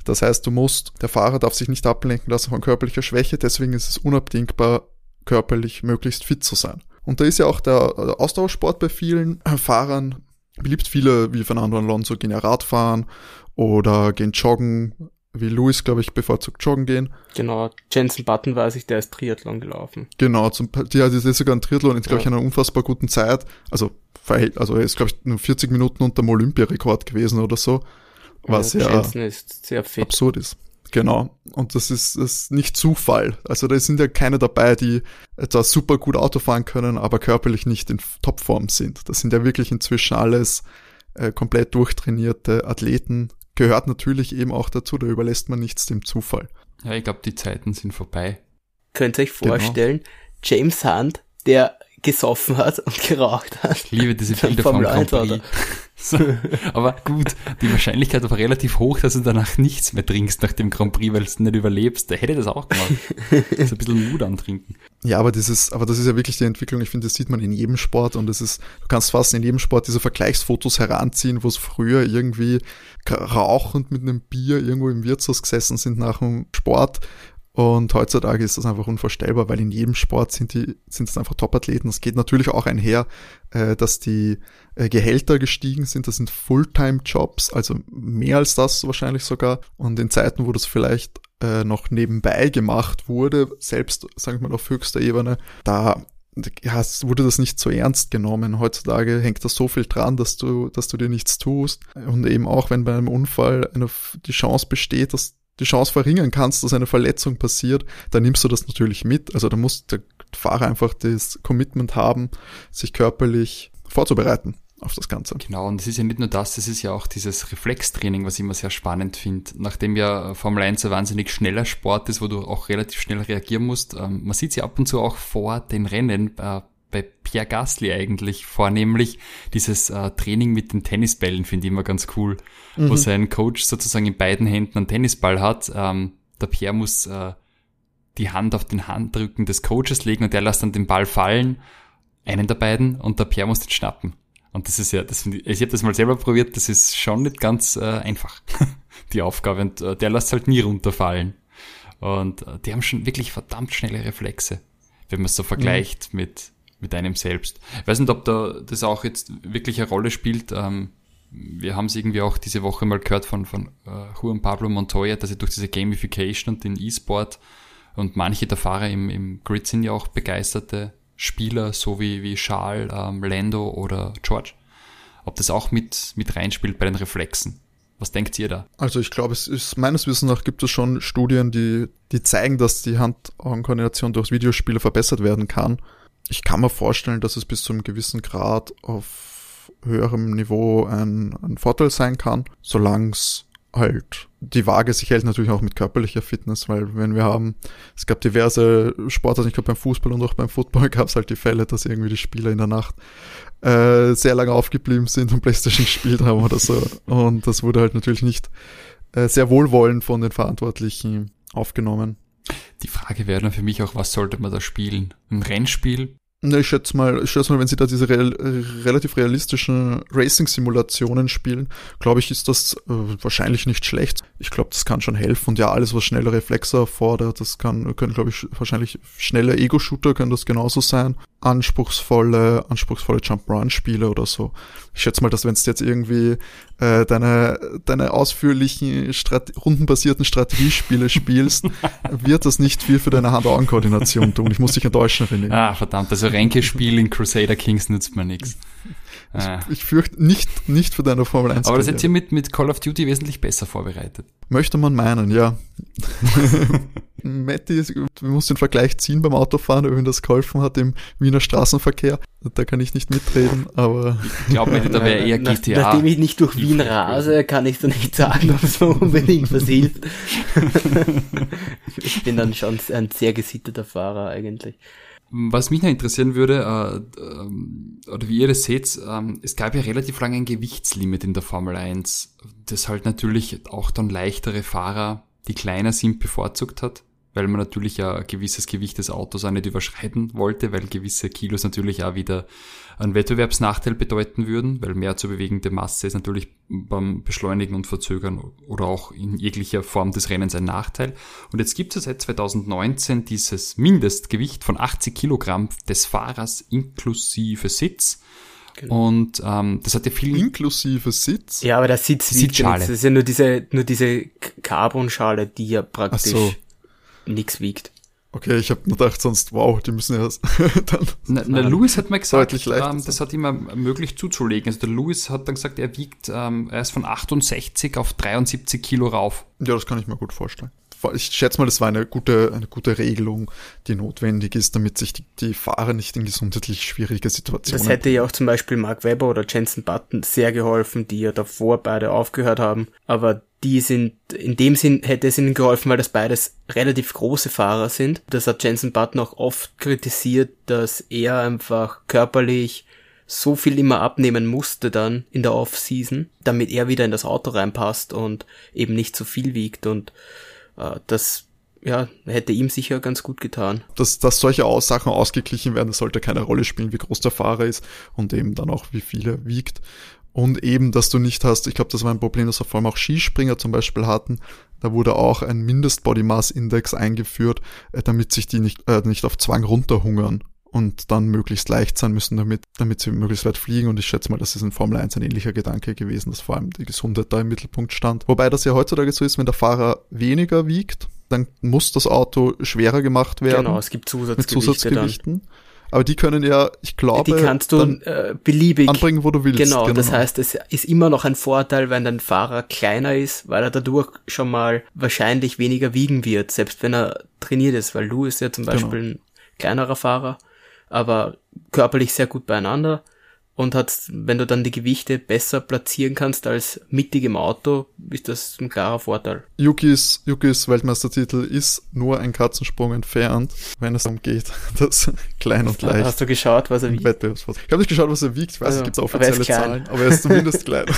Das heißt, du musst, der Fahrer darf sich nicht ablenken lassen von körperlicher Schwäche, deswegen ist es unabdingbar, körperlich möglichst fit zu sein. Und da ist ja auch der Austauschsport bei vielen Fahrern beliebt. Viele, wie Fernando Alonso, gehen ja Radfahren oder gehen joggen, wie Luis, glaube ich, bevorzugt joggen gehen. Genau, Jensen Button weiß ich, der ist Triathlon gelaufen. Genau, zum, die, die ist sogar ein Triathlon, in, glaube ich, einer unfassbar guten Zeit, also also er ist, glaube ich, nur 40 Minuten unter dem Olympiarekord gewesen oder so. Was ja, Jensen ist sehr fit. absurd ist. Genau. Und das ist, das ist nicht Zufall. Also da sind ja keine dabei, die zwar super gut Auto fahren können, aber körperlich nicht in Topform sind. Das sind ja wirklich inzwischen alles äh, komplett durchtrainierte Athleten. Gehört natürlich eben auch dazu, da überlässt man nichts dem Zufall. Ja, ich glaube, die Zeiten sind vorbei. Könnt ihr euch vorstellen, genau. James Hunt, der gesoffen hat und geraucht hat. Ich liebe diese Bilder vom Grand Prix. So, aber gut, die Wahrscheinlichkeit war relativ hoch, dass du danach nichts mehr trinkst nach dem Grand Prix, weil du nicht überlebst. Der hätte das auch gemacht. so ein bisschen Mut antrinken. Ja, aber dieses, aber das ist ja wirklich die Entwicklung. Ich finde, das sieht man in jedem Sport und das ist, du kannst fast in jedem Sport diese Vergleichsfotos heranziehen, wo es früher irgendwie rauchend mit einem Bier irgendwo im Wirtshaus gesessen sind nach dem Sport und heutzutage ist das einfach unvorstellbar, weil in jedem Sport sind die, sind es einfach Top-Athleten. Es geht natürlich auch einher, äh, dass die äh, Gehälter gestiegen sind. Das sind Fulltime-Jobs, also mehr als das wahrscheinlich sogar. Und in Zeiten, wo das vielleicht äh, noch nebenbei gemacht wurde, selbst, sagen wir mal, auf höchster Ebene, da ja, wurde das nicht so ernst genommen. Heutzutage hängt da so viel dran, dass du, dass du dir nichts tust. Und eben auch, wenn bei einem Unfall eine, die Chance besteht, dass die Chance verringern kannst, dass eine Verletzung passiert, dann nimmst du das natürlich mit. Also da muss der Fahrer einfach das Commitment haben, sich körperlich vorzubereiten auf das Ganze. Genau, und es ist ja nicht nur das, es ist ja auch dieses Reflextraining, was ich immer sehr spannend finde. Nachdem ja Formel 1 ein wahnsinnig schneller Sport ist, wo du auch relativ schnell reagieren musst, ähm, man sieht sie ab und zu auch vor den Rennen, äh, bei Pierre Gasly eigentlich vornehmlich dieses äh, Training mit den Tennisbällen finde ich immer ganz cool, mhm. wo sein Coach sozusagen in beiden Händen einen Tennisball hat. Ähm, der Pierre muss äh, die Hand auf den Handrücken des Coaches legen und der lässt dann den Ball fallen, einen der beiden, und der Pierre muss den schnappen. Und das ist ja, das ich, ich habe das mal selber probiert, das ist schon nicht ganz äh, einfach, die Aufgabe. Und äh, der lässt halt nie runterfallen. Und äh, die haben schon wirklich verdammt schnelle Reflexe, wenn man es so vergleicht mhm. mit mit einem selbst. Ich weiß nicht, ob da das auch jetzt wirklich eine Rolle spielt. Ähm, wir haben es irgendwie auch diese Woche mal gehört von, von äh, Juan Pablo Montoya, dass er durch diese Gamification und den E-Sport und manche der Fahrer im, im Grid sind ja auch begeisterte Spieler, so wie, wie Charles, ähm, Lando oder George. Ob das auch mit, mit reinspielt bei den Reflexen. Was denkt ihr da? Also ich glaube, es ist meines Wissens nach gibt es schon Studien, die, die zeigen, dass die Hand-Augen-Koordination durch Videospiele verbessert werden kann ich kann mir vorstellen, dass es bis zu einem gewissen Grad auf höherem Niveau ein, ein Vorteil sein kann, solange es halt die Waage sich hält natürlich auch mit körperlicher Fitness, weil wenn wir haben, es gab diverse Sportarten, ich glaube beim Fußball und auch beim Football gab es halt die Fälle, dass irgendwie die Spieler in der Nacht äh, sehr lange aufgeblieben sind und Playstation gespielt haben oder so. Und das wurde halt natürlich nicht äh, sehr wohlwollend von den Verantwortlichen aufgenommen. Die Frage wäre dann für mich auch, was sollte man da spielen? Ein Rennspiel? Na, ich schätze mal, ich schätze mal, wenn sie da diese real, relativ realistischen Racing-Simulationen spielen, glaube ich, ist das äh, wahrscheinlich nicht schlecht. Ich glaube, das kann schon helfen. Und ja, alles, was schnelle Reflexe erfordert, das kann, können, glaube ich, wahrscheinlich schnelle Ego-Shooter können das genauso sein. Anspruchsvolle, anspruchsvolle Jump-Run-Spiele oder so. Ich schätze mal, dass wenn du jetzt irgendwie äh, deine, deine ausführlichen Strate rundenbasierten Strategiespiele spielst, wird das nicht viel für deine Hand-Augen-Koordination tun. Ich muss dich enttäuschen, finde ich. Ah, verdammt, also Ränkespiel in Crusader Kings nützt mir nichts. Ich, ah. ich fürchte nicht, nicht für deine Formel 1. Aber das hätte ihr mit, mit Call of Duty wesentlich besser vorbereitet. Möchte man meinen, ja. Matti, wir musst den Vergleich ziehen beim Autofahren, ihm das geholfen hat im Wiener Straßenverkehr. Da kann ich nicht mitreden, aber. Ich glaube, Matti, da wäre eher GTA. Nachdem ich nicht durch Wien rase, kann ich da nicht sagen, ob es mir unbedingt was hilft. ich bin dann schon ein sehr gesitteter Fahrer eigentlich. Was mich noch interessieren würde, äh, äh, oder wie ihr das seht, äh, es gab ja relativ lange ein Gewichtslimit in der Formel 1, das halt natürlich auch dann leichtere Fahrer, die kleiner sind, bevorzugt hat weil man natürlich ja ein gewisses Gewicht des Autos auch nicht überschreiten wollte, weil gewisse Kilos natürlich auch wieder einen Wettbewerbsnachteil bedeuten würden, weil mehr zu bewegende Masse ist natürlich beim Beschleunigen und Verzögern oder auch in jeglicher Form des Rennens ein Nachteil. Und jetzt gibt es seit 2019 dieses Mindestgewicht von 80 Kilogramm des Fahrers inklusive Sitz. Genau. Und ähm, das hat ja viel inklusive Sitz. Ja, aber der Sitz Sitzschale. Das ist ja nur diese nur diese Carbonschale, die ja praktisch so nichts wiegt. Okay, ich habe nur gedacht, sonst, wow, die müssen ja dann. Na, na Louis hat mir gesagt, ähm, das hat immer möglich zuzulegen. Also der Louis hat dann gesagt, er wiegt, ähm, er ist von 68 auf 73 Kilo rauf. Ja, das kann ich mir gut vorstellen ich schätze mal, das war eine gute, eine gute Regelung, die notwendig ist, damit sich die, die Fahrer nicht in gesundheitlich schwierige Situationen. Das hätte ja auch zum Beispiel Mark Webber oder Jensen Button sehr geholfen, die ja davor beide aufgehört haben. Aber die sind, in dem Sinn hätte es ihnen geholfen, weil das beides relativ große Fahrer sind. Das hat Jensen Button auch oft kritisiert, dass er einfach körperlich so viel immer abnehmen musste dann in der Off-Season, damit er wieder in das Auto reinpasst und eben nicht so viel wiegt und äh, das ja, hätte ihm sicher ganz gut getan. Dass, dass solche Sachen ausgeglichen werden, das sollte keine Rolle spielen, wie groß der Fahrer ist und eben dann auch, wie viel er wiegt. Und eben, dass du nicht hast, ich glaube, das war ein Problem, das vor allem auch Skispringer zum Beispiel hatten. Da wurde auch ein Mindest-Body Mass Index eingeführt, äh, damit sich die nicht, äh, nicht auf Zwang runterhungern und dann möglichst leicht sein müssen, damit, damit sie möglichst weit fliegen. Und ich schätze mal, das ist in Formel 1 ein ähnlicher Gedanke gewesen, dass vor allem die Gesundheit da im Mittelpunkt stand. Wobei das ja heutzutage so ist, wenn der Fahrer weniger wiegt, dann muss das Auto schwerer gemacht werden. Genau, es gibt Zusatzgewichte. Mit Zusatzgewichten. Dann. Aber die können ja, ich glaube, die kannst du äh, beliebig anbringen, wo du willst. Genau, genau, das heißt, es ist immer noch ein Vorteil, wenn dein Fahrer kleiner ist, weil er dadurch schon mal wahrscheinlich weniger wiegen wird, selbst wenn er trainiert ist, weil du ist ja zum genau. Beispiel genau. ein kleinerer Fahrer aber körperlich sehr gut beieinander und hat, wenn du dann die Gewichte besser platzieren kannst als mittig im Auto, ist das ein klarer Vorteil. Yukis, Yukis Weltmeistertitel ist nur ein Katzensprung entfernt, wenn es darum geht, das klein und leicht. Hast du geschaut, was er wiegt? Ich habe nicht geschaut, was er wiegt, ich weiß, also, es gibt offizielle Zahlen, aber er ist zumindest klein.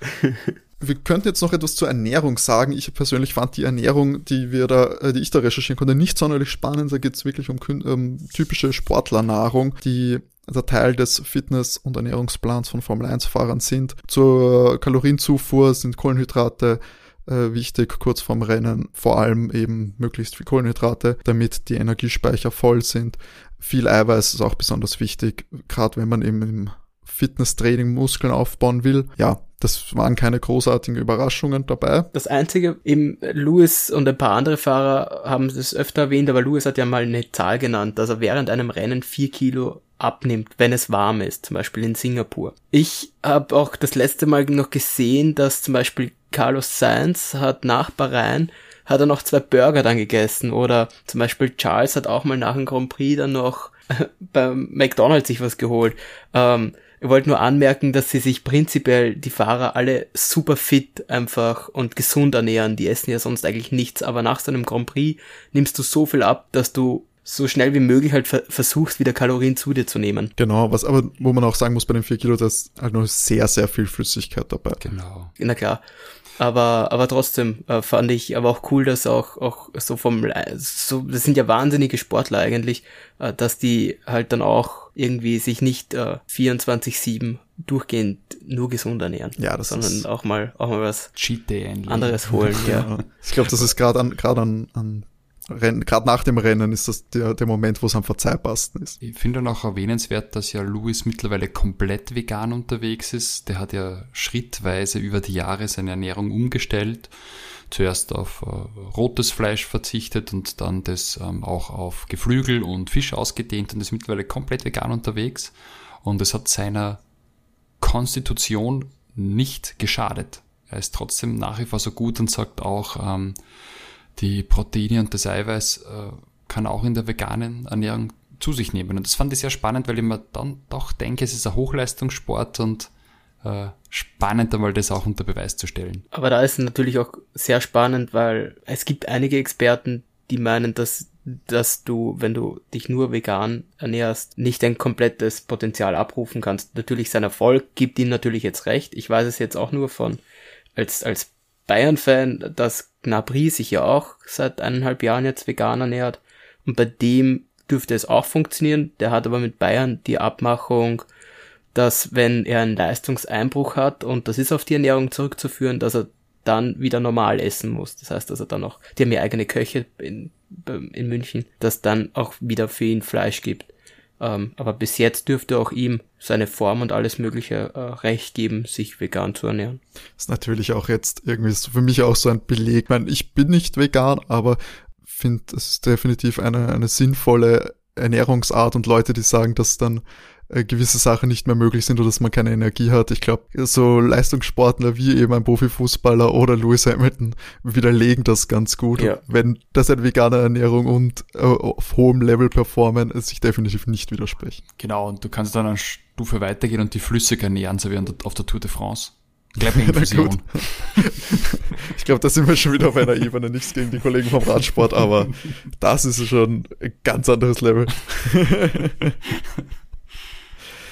wir könnten jetzt noch etwas zur Ernährung sagen. Ich persönlich fand die Ernährung, die wir da, äh, die ich da recherchieren konnte, nicht sonderlich spannend. Da geht es wirklich um ähm, typische Sportlernahrung, die der Teil des Fitness- und Ernährungsplans von Formel 1-Fahrern sind. Zur Kalorienzufuhr sind Kohlenhydrate äh, wichtig, kurz vorm Rennen, vor allem eben möglichst viel Kohlenhydrate, damit die Energiespeicher voll sind. Viel Eiweiß ist auch besonders wichtig, gerade wenn man eben im Fitnesstraining Muskeln aufbauen will. Ja, das waren keine großartigen Überraschungen dabei. Das einzige, eben Lewis und ein paar andere Fahrer haben das öfter erwähnt, aber Lewis hat ja mal eine Zahl genannt, dass er während einem Rennen vier Kilo abnimmt, wenn es warm ist, zum Beispiel in Singapur. Ich habe auch das letzte Mal noch gesehen, dass zum Beispiel Carlos Sainz hat nach Bahrain hat er noch zwei Burger dann gegessen oder zum Beispiel Charles hat auch mal nach dem Grand Prix dann noch beim McDonald's sich was geholt. Ähm, ich wollte nur anmerken, dass sie sich prinzipiell die Fahrer alle super fit einfach und gesund ernähren. Die essen ja sonst eigentlich nichts, aber nach so einem Grand Prix nimmst du so viel ab, dass du so schnell wie möglich halt versuchst, wieder Kalorien zu dir zu nehmen. Genau, was aber, wo man auch sagen muss, bei den 4 Kilo, da ist halt noch sehr, sehr viel Flüssigkeit dabei. Genau. Na klar. Aber, aber trotzdem äh, fand ich aber auch cool, dass auch, auch so vom, so, das sind ja wahnsinnige Sportler eigentlich, äh, dass die halt dann auch irgendwie sich nicht äh, 24-7 durchgehend nur gesund ernähren. Ja, das sondern ist auch mal, auch mal was Cheat Day anderes holen, ja. Ich glaube, das ist gerade an, gerade an, an Rennen, gerade nach dem Rennen ist das der, der Moment, wo es am verzeihbarsten ist. Ich finde auch erwähnenswert, dass ja Louis mittlerweile komplett vegan unterwegs ist. Der hat ja schrittweise über die Jahre seine Ernährung umgestellt. Zuerst auf äh, rotes Fleisch verzichtet und dann das ähm, auch auf Geflügel und Fisch ausgedehnt und ist mittlerweile komplett vegan unterwegs. Und es hat seiner Konstitution nicht geschadet. Er ist trotzdem nach wie vor so gut und sagt auch, ähm, die Proteine und das Eiweiß äh, kann auch in der veganen Ernährung zu sich nehmen. Und das fand ich sehr spannend, weil ich mir dann doch denke, es ist ein Hochleistungssport und äh, spannend einmal das auch unter Beweis zu stellen. Aber da ist natürlich auch sehr spannend, weil es gibt einige Experten, die meinen, dass dass du, wenn du dich nur vegan ernährst, nicht ein komplettes Potenzial abrufen kannst. Natürlich sein Erfolg gibt ihm natürlich jetzt recht. Ich weiß es jetzt auch nur von als als Bayern-Fan, dass Gnabry sich ja auch seit eineinhalb Jahren jetzt vegan ernährt. Und bei dem dürfte es auch funktionieren. Der hat aber mit Bayern die Abmachung, dass wenn er einen Leistungseinbruch hat, und das ist auf die Ernährung zurückzuführen, dass er dann wieder normal essen muss. Das heißt, dass er dann auch, die haben ja eigene Köche in, in München, dass dann auch wieder für ihn Fleisch gibt. Ähm, aber bis jetzt dürfte auch ihm seine Form und alles Mögliche äh, recht geben, sich vegan zu ernähren. Das ist natürlich auch jetzt irgendwie für mich auch so ein Beleg. Ich meine, ich bin nicht vegan, aber finde, es ist definitiv eine, eine sinnvolle Ernährungsart und Leute, die sagen, dass dann gewisse Sachen nicht mehr möglich sind oder dass man keine Energie hat. Ich glaube, so Leistungssportler wie eben ein Profifußballer oder Lewis Hamilton widerlegen das ganz gut. Ja. Wenn das eine vegane Ernährung und äh, auf hohem Level performen, es sich definitiv nicht widersprechen. Genau, und du kannst dann eine Stufe weitergehen und die flüssig ernähren, so wie auf der Tour de France. Infusion. ich glaube, da sind wir schon wieder auf einer Ebene. Nichts gegen die Kollegen vom Radsport, aber das ist schon ein ganz anderes Level.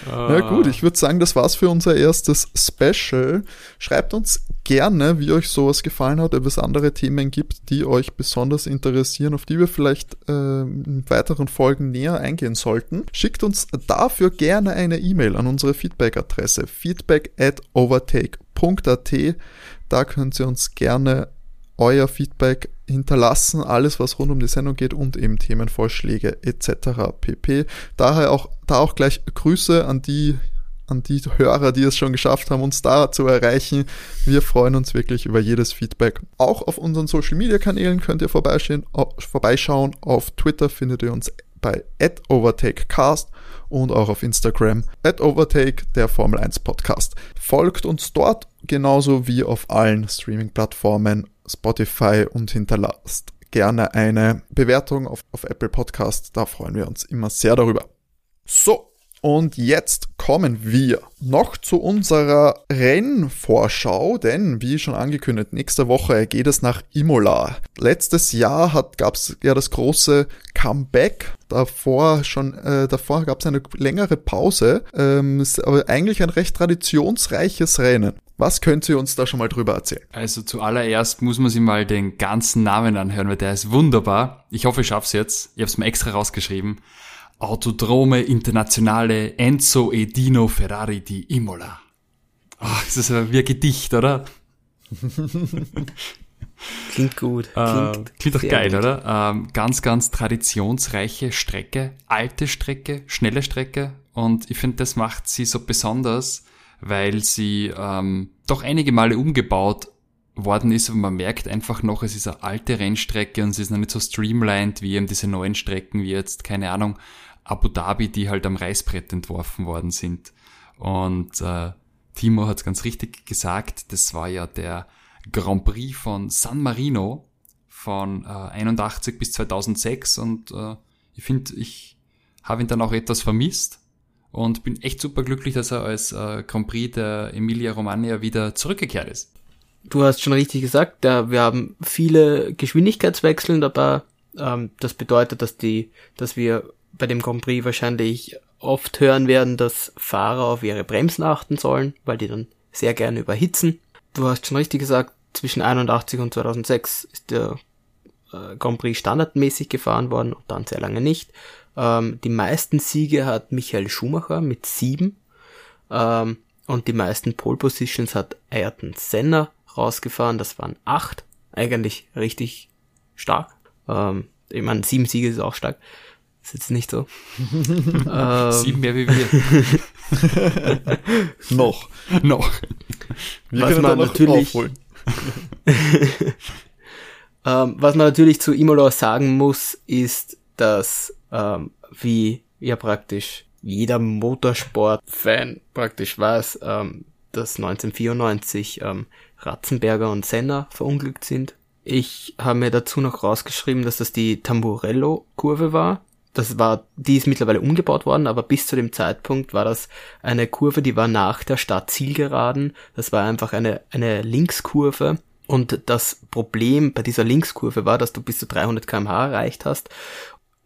Ja gut, ich würde sagen, das war's für unser erstes Special. Schreibt uns gerne, wie euch sowas gefallen hat, ob es andere Themen gibt, die euch besonders interessieren, auf die wir vielleicht äh, in weiteren Folgen näher eingehen sollten. Schickt uns dafür gerne eine E-Mail an unsere Feedback-Adresse feedback at overtake.at. Da könnt ihr uns gerne euer Feedback hinterlassen, alles was rund um die Sendung geht und eben Themenvorschläge etc. pp. Daher auch, da auch gleich Grüße an die an die Hörer, die es schon geschafft haben, uns da zu erreichen. Wir freuen uns wirklich über jedes Feedback. Auch auf unseren Social Media Kanälen könnt ihr vorbeischauen. vorbeischauen. Auf Twitter findet ihr uns bei @overtakecast und auch auf Instagram @overtake der Formel 1 Podcast. Folgt uns dort genauso wie auf allen Streaming Plattformen Spotify und hinterlasst gerne eine Bewertung auf, auf Apple Podcast. Da freuen wir uns immer sehr darüber. So, und jetzt kommen wir noch zu unserer Rennvorschau, denn wie schon angekündigt, nächste Woche geht es nach Imola. Letztes Jahr gab es ja das große Comeback. Davor schon, äh, davor gab es eine längere Pause, ähm, aber eigentlich ein recht traditionsreiches Rennen. Was könnt ihr uns da schon mal drüber erzählen? Also zuallererst muss man sich mal den ganzen Namen anhören, weil der ist wunderbar. Ich hoffe, ich schaff's jetzt. Ich habe es mir extra rausgeschrieben. Autodrome Internationale Enzo e Dino Ferrari di Imola. Ach, das ist ja wie ein Gedicht, oder? Klingt gut. Klingt, äh, klingt doch geil, gut. oder? Ähm, ganz, ganz traditionsreiche Strecke, alte Strecke, schnelle Strecke. Und ich finde, das macht sie so besonders, weil sie ähm, doch einige Male umgebaut worden ist, aber man merkt einfach noch, es ist eine alte Rennstrecke und es ist noch nicht so streamlined wie eben diese neuen Strecken wie jetzt, keine Ahnung, Abu Dhabi, die halt am Reißbrett entworfen worden sind. Und äh, Timo hat es ganz richtig gesagt, das war ja der Grand Prix von San Marino von äh, 81 bis 2006 und äh, ich finde, ich habe ihn dann auch etwas vermisst und bin echt super glücklich, dass er als äh, Grand Prix der Emilia Romagna wieder zurückgekehrt ist. Du hast schon richtig gesagt, ja, wir haben viele Geschwindigkeitswechseln dabei. Ähm, das bedeutet, dass die, dass wir bei dem Grand Prix wahrscheinlich oft hören werden, dass Fahrer auf ihre Bremsen achten sollen, weil die dann sehr gerne überhitzen. Du hast schon richtig gesagt, zwischen 81 und 2006 ist der äh, Grand Prix standardmäßig gefahren worden und dann sehr lange nicht. Ähm, die meisten Siege hat Michael Schumacher mit sieben. Ähm, und die meisten Pole Positions hat Ayrton Senna rausgefahren. Das waren acht. Eigentlich richtig stark. Ähm, ich meine, sieben Siege ist auch stark. Ist jetzt nicht so. ähm, sieben mehr wie wir. noch. noch. Wir was man natürlich, ähm, was man natürlich zu Imola sagen muss, ist, dass ähm, wie ja praktisch jeder Motorsport-Fan praktisch weiß, ähm, dass 1994 ähm, Ratzenberger und Senna verunglückt sind. Ich habe mir dazu noch rausgeschrieben, dass das die Tamburello-Kurve war. Das war, die ist mittlerweile umgebaut worden, aber bis zu dem Zeitpunkt war das eine Kurve, die war nach der Stadt Zielgeraden. Das war einfach eine, eine Linkskurve. Und das Problem bei dieser Linkskurve war, dass du bis zu 300 kmh erreicht hast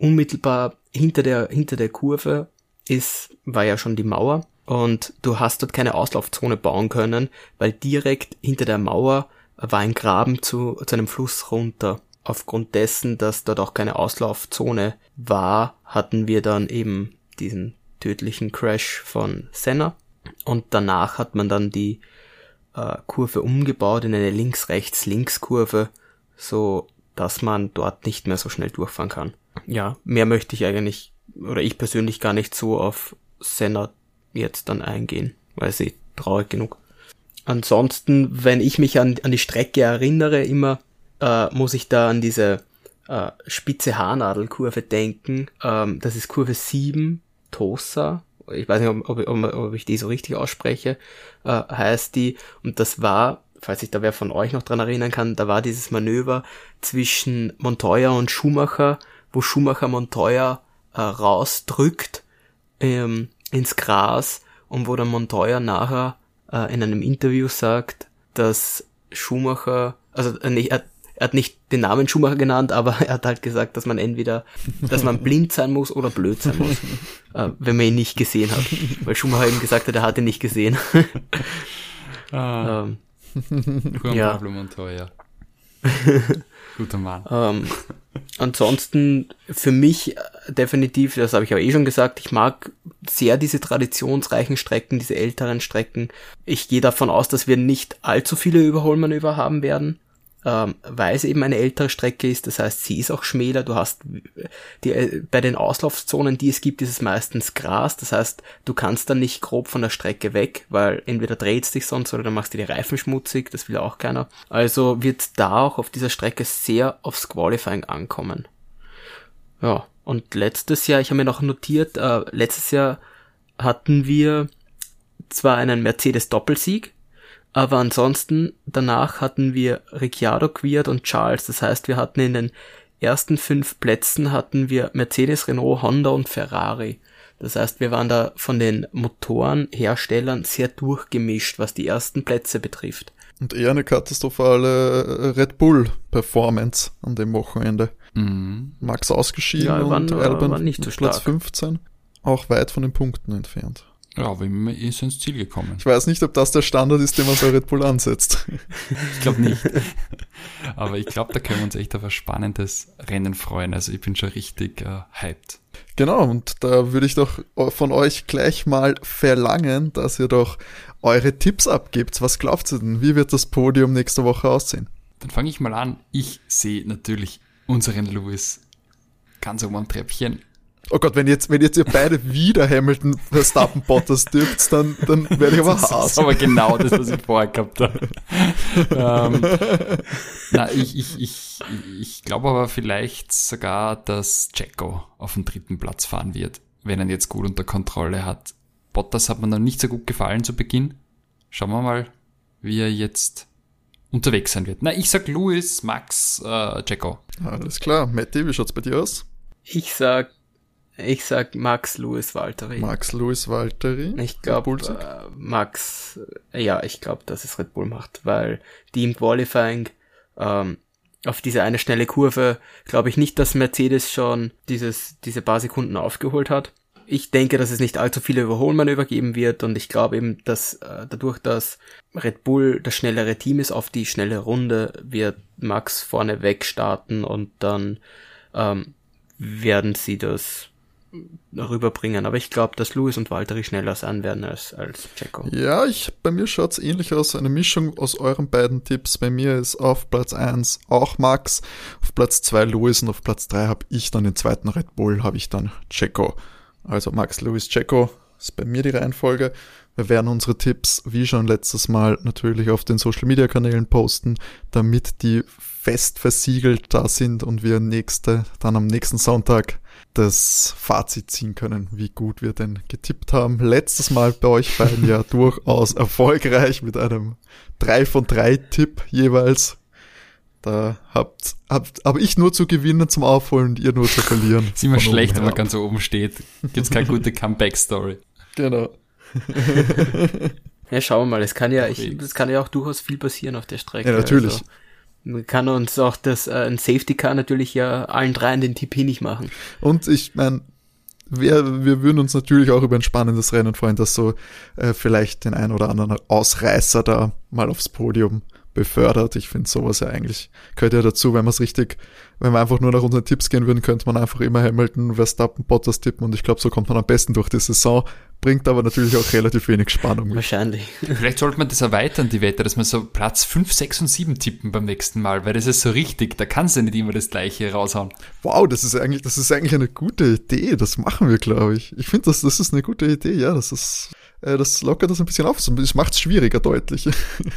unmittelbar hinter der, hinter der Kurve ist, war ja schon die Mauer und du hast dort keine Auslaufzone bauen können, weil direkt hinter der Mauer war ein Graben zu, zu einem Fluss runter. Aufgrund dessen, dass dort auch keine Auslaufzone war, hatten wir dann eben diesen tödlichen Crash von Senna und danach hat man dann die äh, Kurve umgebaut in eine Links-Rechts-Links-Kurve, so dass man dort nicht mehr so schnell durchfahren kann ja, mehr möchte ich eigentlich oder ich persönlich gar nicht so auf Senna jetzt dann eingehen, weil sie traurig genug. Ansonsten, wenn ich mich an, an die Strecke erinnere, immer äh, muss ich da an diese äh, spitze Haarnadelkurve denken. Ähm, das ist Kurve 7, Tosa. Ich weiß nicht, ob, ob, ob ich die so richtig ausspreche, äh, heißt die. Und das war, falls sich da wer von euch noch dran erinnern kann, da war dieses Manöver zwischen Montoya und Schumacher, wo Schumacher Montoya äh, rausdrückt ähm, ins Gras und wo dann Montoya nachher äh, in einem Interview sagt, dass Schumacher, also äh, er, er hat nicht den Namen Schumacher genannt, aber er hat halt gesagt, dass man entweder, dass man blind sein muss oder blöd sein muss, äh, wenn man ihn nicht gesehen hat. Weil Schumacher eben gesagt hat, er hat ihn nicht gesehen. ah. ähm, ja. Pablo Montoya. Guter Mann. Ähm, ansonsten für mich äh, definitiv, das habe ich aber eh schon gesagt, ich mag sehr diese traditionsreichen Strecken, diese älteren Strecken. Ich gehe davon aus, dass wir nicht allzu viele Überholmanöver haben werden ähm, weil es eben eine ältere Strecke ist, das heißt, sie ist auch schmäler, du hast die, äh, bei den Auslaufzonen, die es gibt, ist es meistens Gras, das heißt, du kannst dann nicht grob von der Strecke weg, weil entweder dreht dich sonst oder dann machst du die Reifen schmutzig, das will auch keiner. Also wird da auch auf dieser Strecke sehr aufs Qualifying ankommen. Ja, und letztes Jahr, ich habe mir noch notiert, äh, letztes Jahr hatten wir zwar einen Mercedes Doppelsieg, aber ansonsten, danach hatten wir Ricciardo, Quiert und Charles. Das heißt, wir hatten in den ersten fünf Plätzen hatten wir Mercedes, Renault, Honda und Ferrari. Das heißt, wir waren da von den Motorenherstellern sehr durchgemischt, was die ersten Plätze betrifft. Und eher eine katastrophale äh, Red Bull Performance an dem Wochenende. Mhm. Max ausgeschieden ja, waren, und Albon nicht so Platz 15. Auch weit von den Punkten entfernt. Ja, aber immer ist ins Ziel gekommen. Ich weiß nicht, ob das der Standard ist, den man bei Red Bull ansetzt. ich glaube nicht. Aber ich glaube, da können wir uns echt auf ein spannendes Rennen freuen. Also ich bin schon richtig äh, hyped. Genau, und da würde ich doch von euch gleich mal verlangen, dass ihr doch eure Tipps abgibt. Was glaubt ihr denn? Wie wird das Podium nächste Woche aussehen? Dann fange ich mal an. Ich sehe natürlich unseren Lewis ganz oben am Treppchen Oh Gott, wenn jetzt, wenn jetzt ihr beide wieder Hamilton Verstappen Bottas dürft, dann, dann werde ich aber hart. Das ist aber genau das, was ich vorher gehabt habe. ähm, na, ich, ich, ich, ich glaube aber vielleicht sogar, dass Jacko auf den dritten Platz fahren wird, wenn er ihn jetzt gut unter Kontrolle hat. Bottas hat mir noch nicht so gut gefallen zu Beginn. Schauen wir mal, wie er jetzt unterwegs sein wird. Na, ich sag Louis, Max, äh, Jacko. Alles klar. Matti, wie schaut's bei dir aus? Ich sag ich sag Max Louis Walteri. Max Louis Walteri. Ich glaube, äh, Max, äh, ja, ich glaube, dass es Red Bull macht, weil die im Qualifying ähm, auf diese eine schnelle Kurve glaube ich nicht, dass Mercedes schon dieses, diese paar Sekunden aufgeholt hat. Ich denke, dass es nicht allzu viele Überholmanöver geben wird und ich glaube eben, dass äh, dadurch, dass Red Bull das schnellere Team ist auf die schnelle Runde, wird Max vorne weg starten und dann ähm, werden sie das rüberbringen. Aber ich glaube, dass Lewis und Valtteri schneller sein werden als, als Checo. Ja, ich, bei mir schaut's ähnlich aus. Eine Mischung aus euren beiden Tipps. Bei mir ist auf Platz 1 auch Max, auf Platz 2 Lewis und auf Platz 3 habe ich dann den zweiten Red Bull, habe ich dann Checo. Also Max, Lewis, Checo ist bei mir die Reihenfolge. Wir werden unsere Tipps, wie schon letztes Mal, natürlich auf den Social Media Kanälen posten, damit die fest versiegelt da sind und wir nächste, dann am nächsten Sonntag das Fazit ziehen können, wie gut wir denn getippt haben. Letztes Mal bei euch beiden ja durchaus erfolgreich mit einem 3 von 3 Tipp jeweils. Da habt, habt aber ich nur zu gewinnen zum Aufholen und ihr nur zu verlieren. Ist immer schlecht, wenn man ganz oben steht. Gibt's keine gute Comeback-Story. Genau. ja, schauen wir mal. Es kann ja, ich, es kann ja auch durchaus viel passieren auf der Strecke. Ja, natürlich. Also, man kann uns auch das äh, ein Safety Car natürlich ja allen dreien den TP nicht machen. Und ich meine, wir, wir würden uns natürlich auch über ein spannendes Rennen freuen, dass so äh, vielleicht den ein oder anderen Ausreißer da mal aufs Podium befördert. Ich finde sowas ja eigentlich, gehört ja dazu, wenn man es richtig, wenn wir einfach nur nach unseren Tipps gehen würden, könnte man einfach immer Hamilton, Verstappen, Bottas tippen und ich glaube, so kommt man am besten durch die Saison, bringt aber natürlich auch relativ wenig Spannung mit. Wahrscheinlich. Vielleicht sollte man das erweitern, die Wette, dass man so Platz 5, 6 und 7 tippen beim nächsten Mal, weil das ist so richtig, da kannst du nicht immer das gleiche raushauen. Wow, das ist eigentlich, das ist eigentlich eine gute Idee, das machen wir, glaube ich. Ich finde, das, das ist eine gute Idee, ja, das ist, äh, das lockert das ein bisschen auf, das macht es schwieriger deutlich.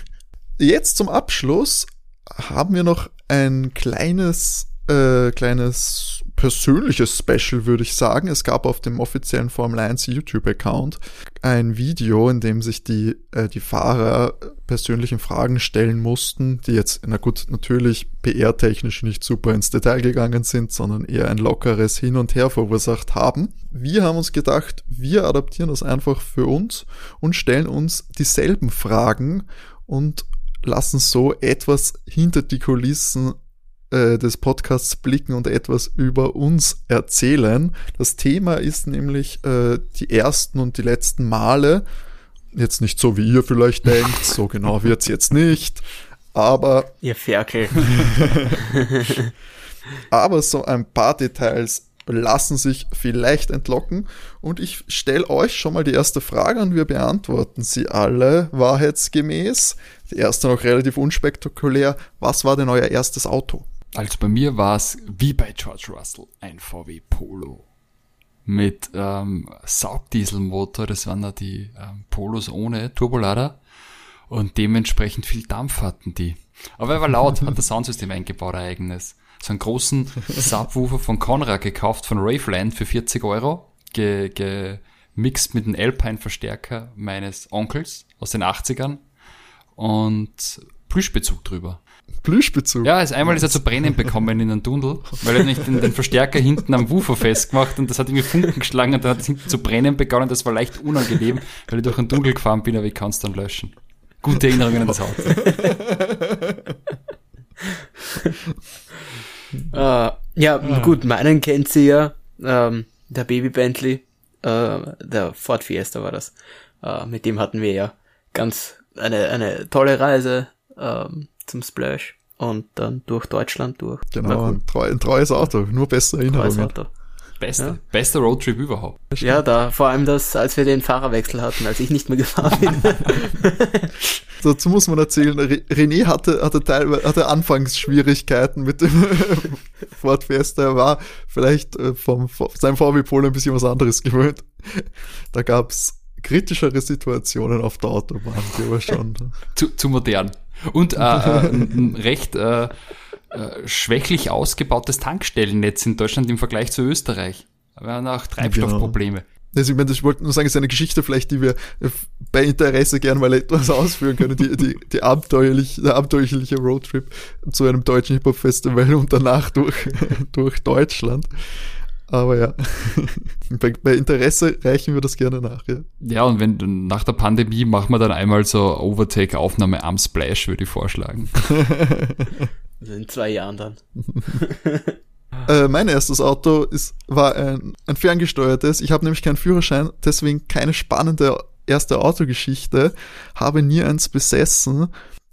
Jetzt zum Abschluss haben wir noch ein kleines, äh, kleines persönliches Special, würde ich sagen. Es gab auf dem offiziellen Formel 1 YouTube-Account ein Video, in dem sich die, äh, die Fahrer persönlichen Fragen stellen mussten, die jetzt, na gut, natürlich PR-technisch nicht super ins Detail gegangen sind, sondern eher ein lockeres Hin und Her verursacht haben. Wir haben uns gedacht, wir adaptieren das einfach für uns und stellen uns dieselben Fragen und lassen so etwas hinter die Kulissen äh, des Podcasts blicken und etwas über uns erzählen. Das Thema ist nämlich äh, die ersten und die letzten Male. Jetzt nicht so, wie ihr vielleicht denkt, so genau wird's jetzt nicht, aber... Ihr Ferkel. aber so ein paar Details lassen sich vielleicht entlocken. Und ich stelle euch schon mal die erste Frage und wir beantworten sie alle wahrheitsgemäß. Die erste noch relativ unspektakulär. Was war denn euer erstes Auto? Also bei mir war es wie bei George Russell ein VW Polo mit ähm, Saugdieselmotor. Das waren da die ähm, Polos ohne Turbolader und dementsprechend viel Dampf hatten die. Aber er war laut, hat das Soundsystem eingebaut, eigenes so einen großen Subwoofer von Conrad gekauft, von Raveland für 40 Euro, ge, gemixt mit einem Alpine-Verstärker meines Onkels aus den 80ern und Plüschbezug drüber. Plüschbezug? Ja, also einmal ist er zu brennen bekommen in einem Tunnel, weil er nicht den, den, Verstärker hinten am Woofer festgemacht und das hat irgendwie Funken geschlagen und dann hat es hinten zu brennen begonnen. Das war leicht unangenehm, weil ich durch einen Tunnel gefahren bin, aber ich kann es dann löschen. Gute Erinnerungen an das Auto. äh, ja, ah. gut, meinen kennt sie ja. Ähm, der Baby Bentley, äh, der Ford Fiesta war das. Äh, mit dem hatten wir ja ganz eine, eine tolle Reise ähm, zum Splash und dann durch Deutschland durch. Genau, ein, treu, ein treues Auto, nur bessere Erinnerungen. Beste, ja. bester Roadtrip überhaupt. Ja, da, vor allem das, als wir den Fahrerwechsel hatten, als ich nicht mehr gefahren bin. Dazu muss man erzählen, René hatte, hatte teilweise, hatte Anfangsschwierigkeiten mit dem Ford Fiesta. Er war vielleicht äh, vom, vom seinem VW Polo ein bisschen was anderes gewöhnt. Da gab's kritischere Situationen auf der Autobahn, die aber schon. zu, zu modern. Und äh, äh, ein recht äh, äh, schwächlich ausgebautes Tankstellennetz in Deutschland im Vergleich zu Österreich. Wir haben auch Treibstoffprobleme. Genau. Also ich meine, ich wollte nur sagen, es ist eine Geschichte vielleicht, die wir äh, bei Interesse gerne mal etwas ausführen können. Die, die, die abenteuerlich, der abenteuerliche Roadtrip zu einem deutschen Hip-Hop-Festival und danach durch, durch Deutschland. Aber ja, bei, bei, Interesse reichen wir das gerne nach. Ja, ja und wenn nach der Pandemie machen wir dann einmal so Overtake-Aufnahme am Splash, würde ich vorschlagen. Also in zwei Jahren dann. äh, mein erstes Auto ist, war ein, ein ferngesteuertes. Ich habe nämlich keinen Führerschein, deswegen keine spannende erste Autogeschichte. Habe nie eins besessen,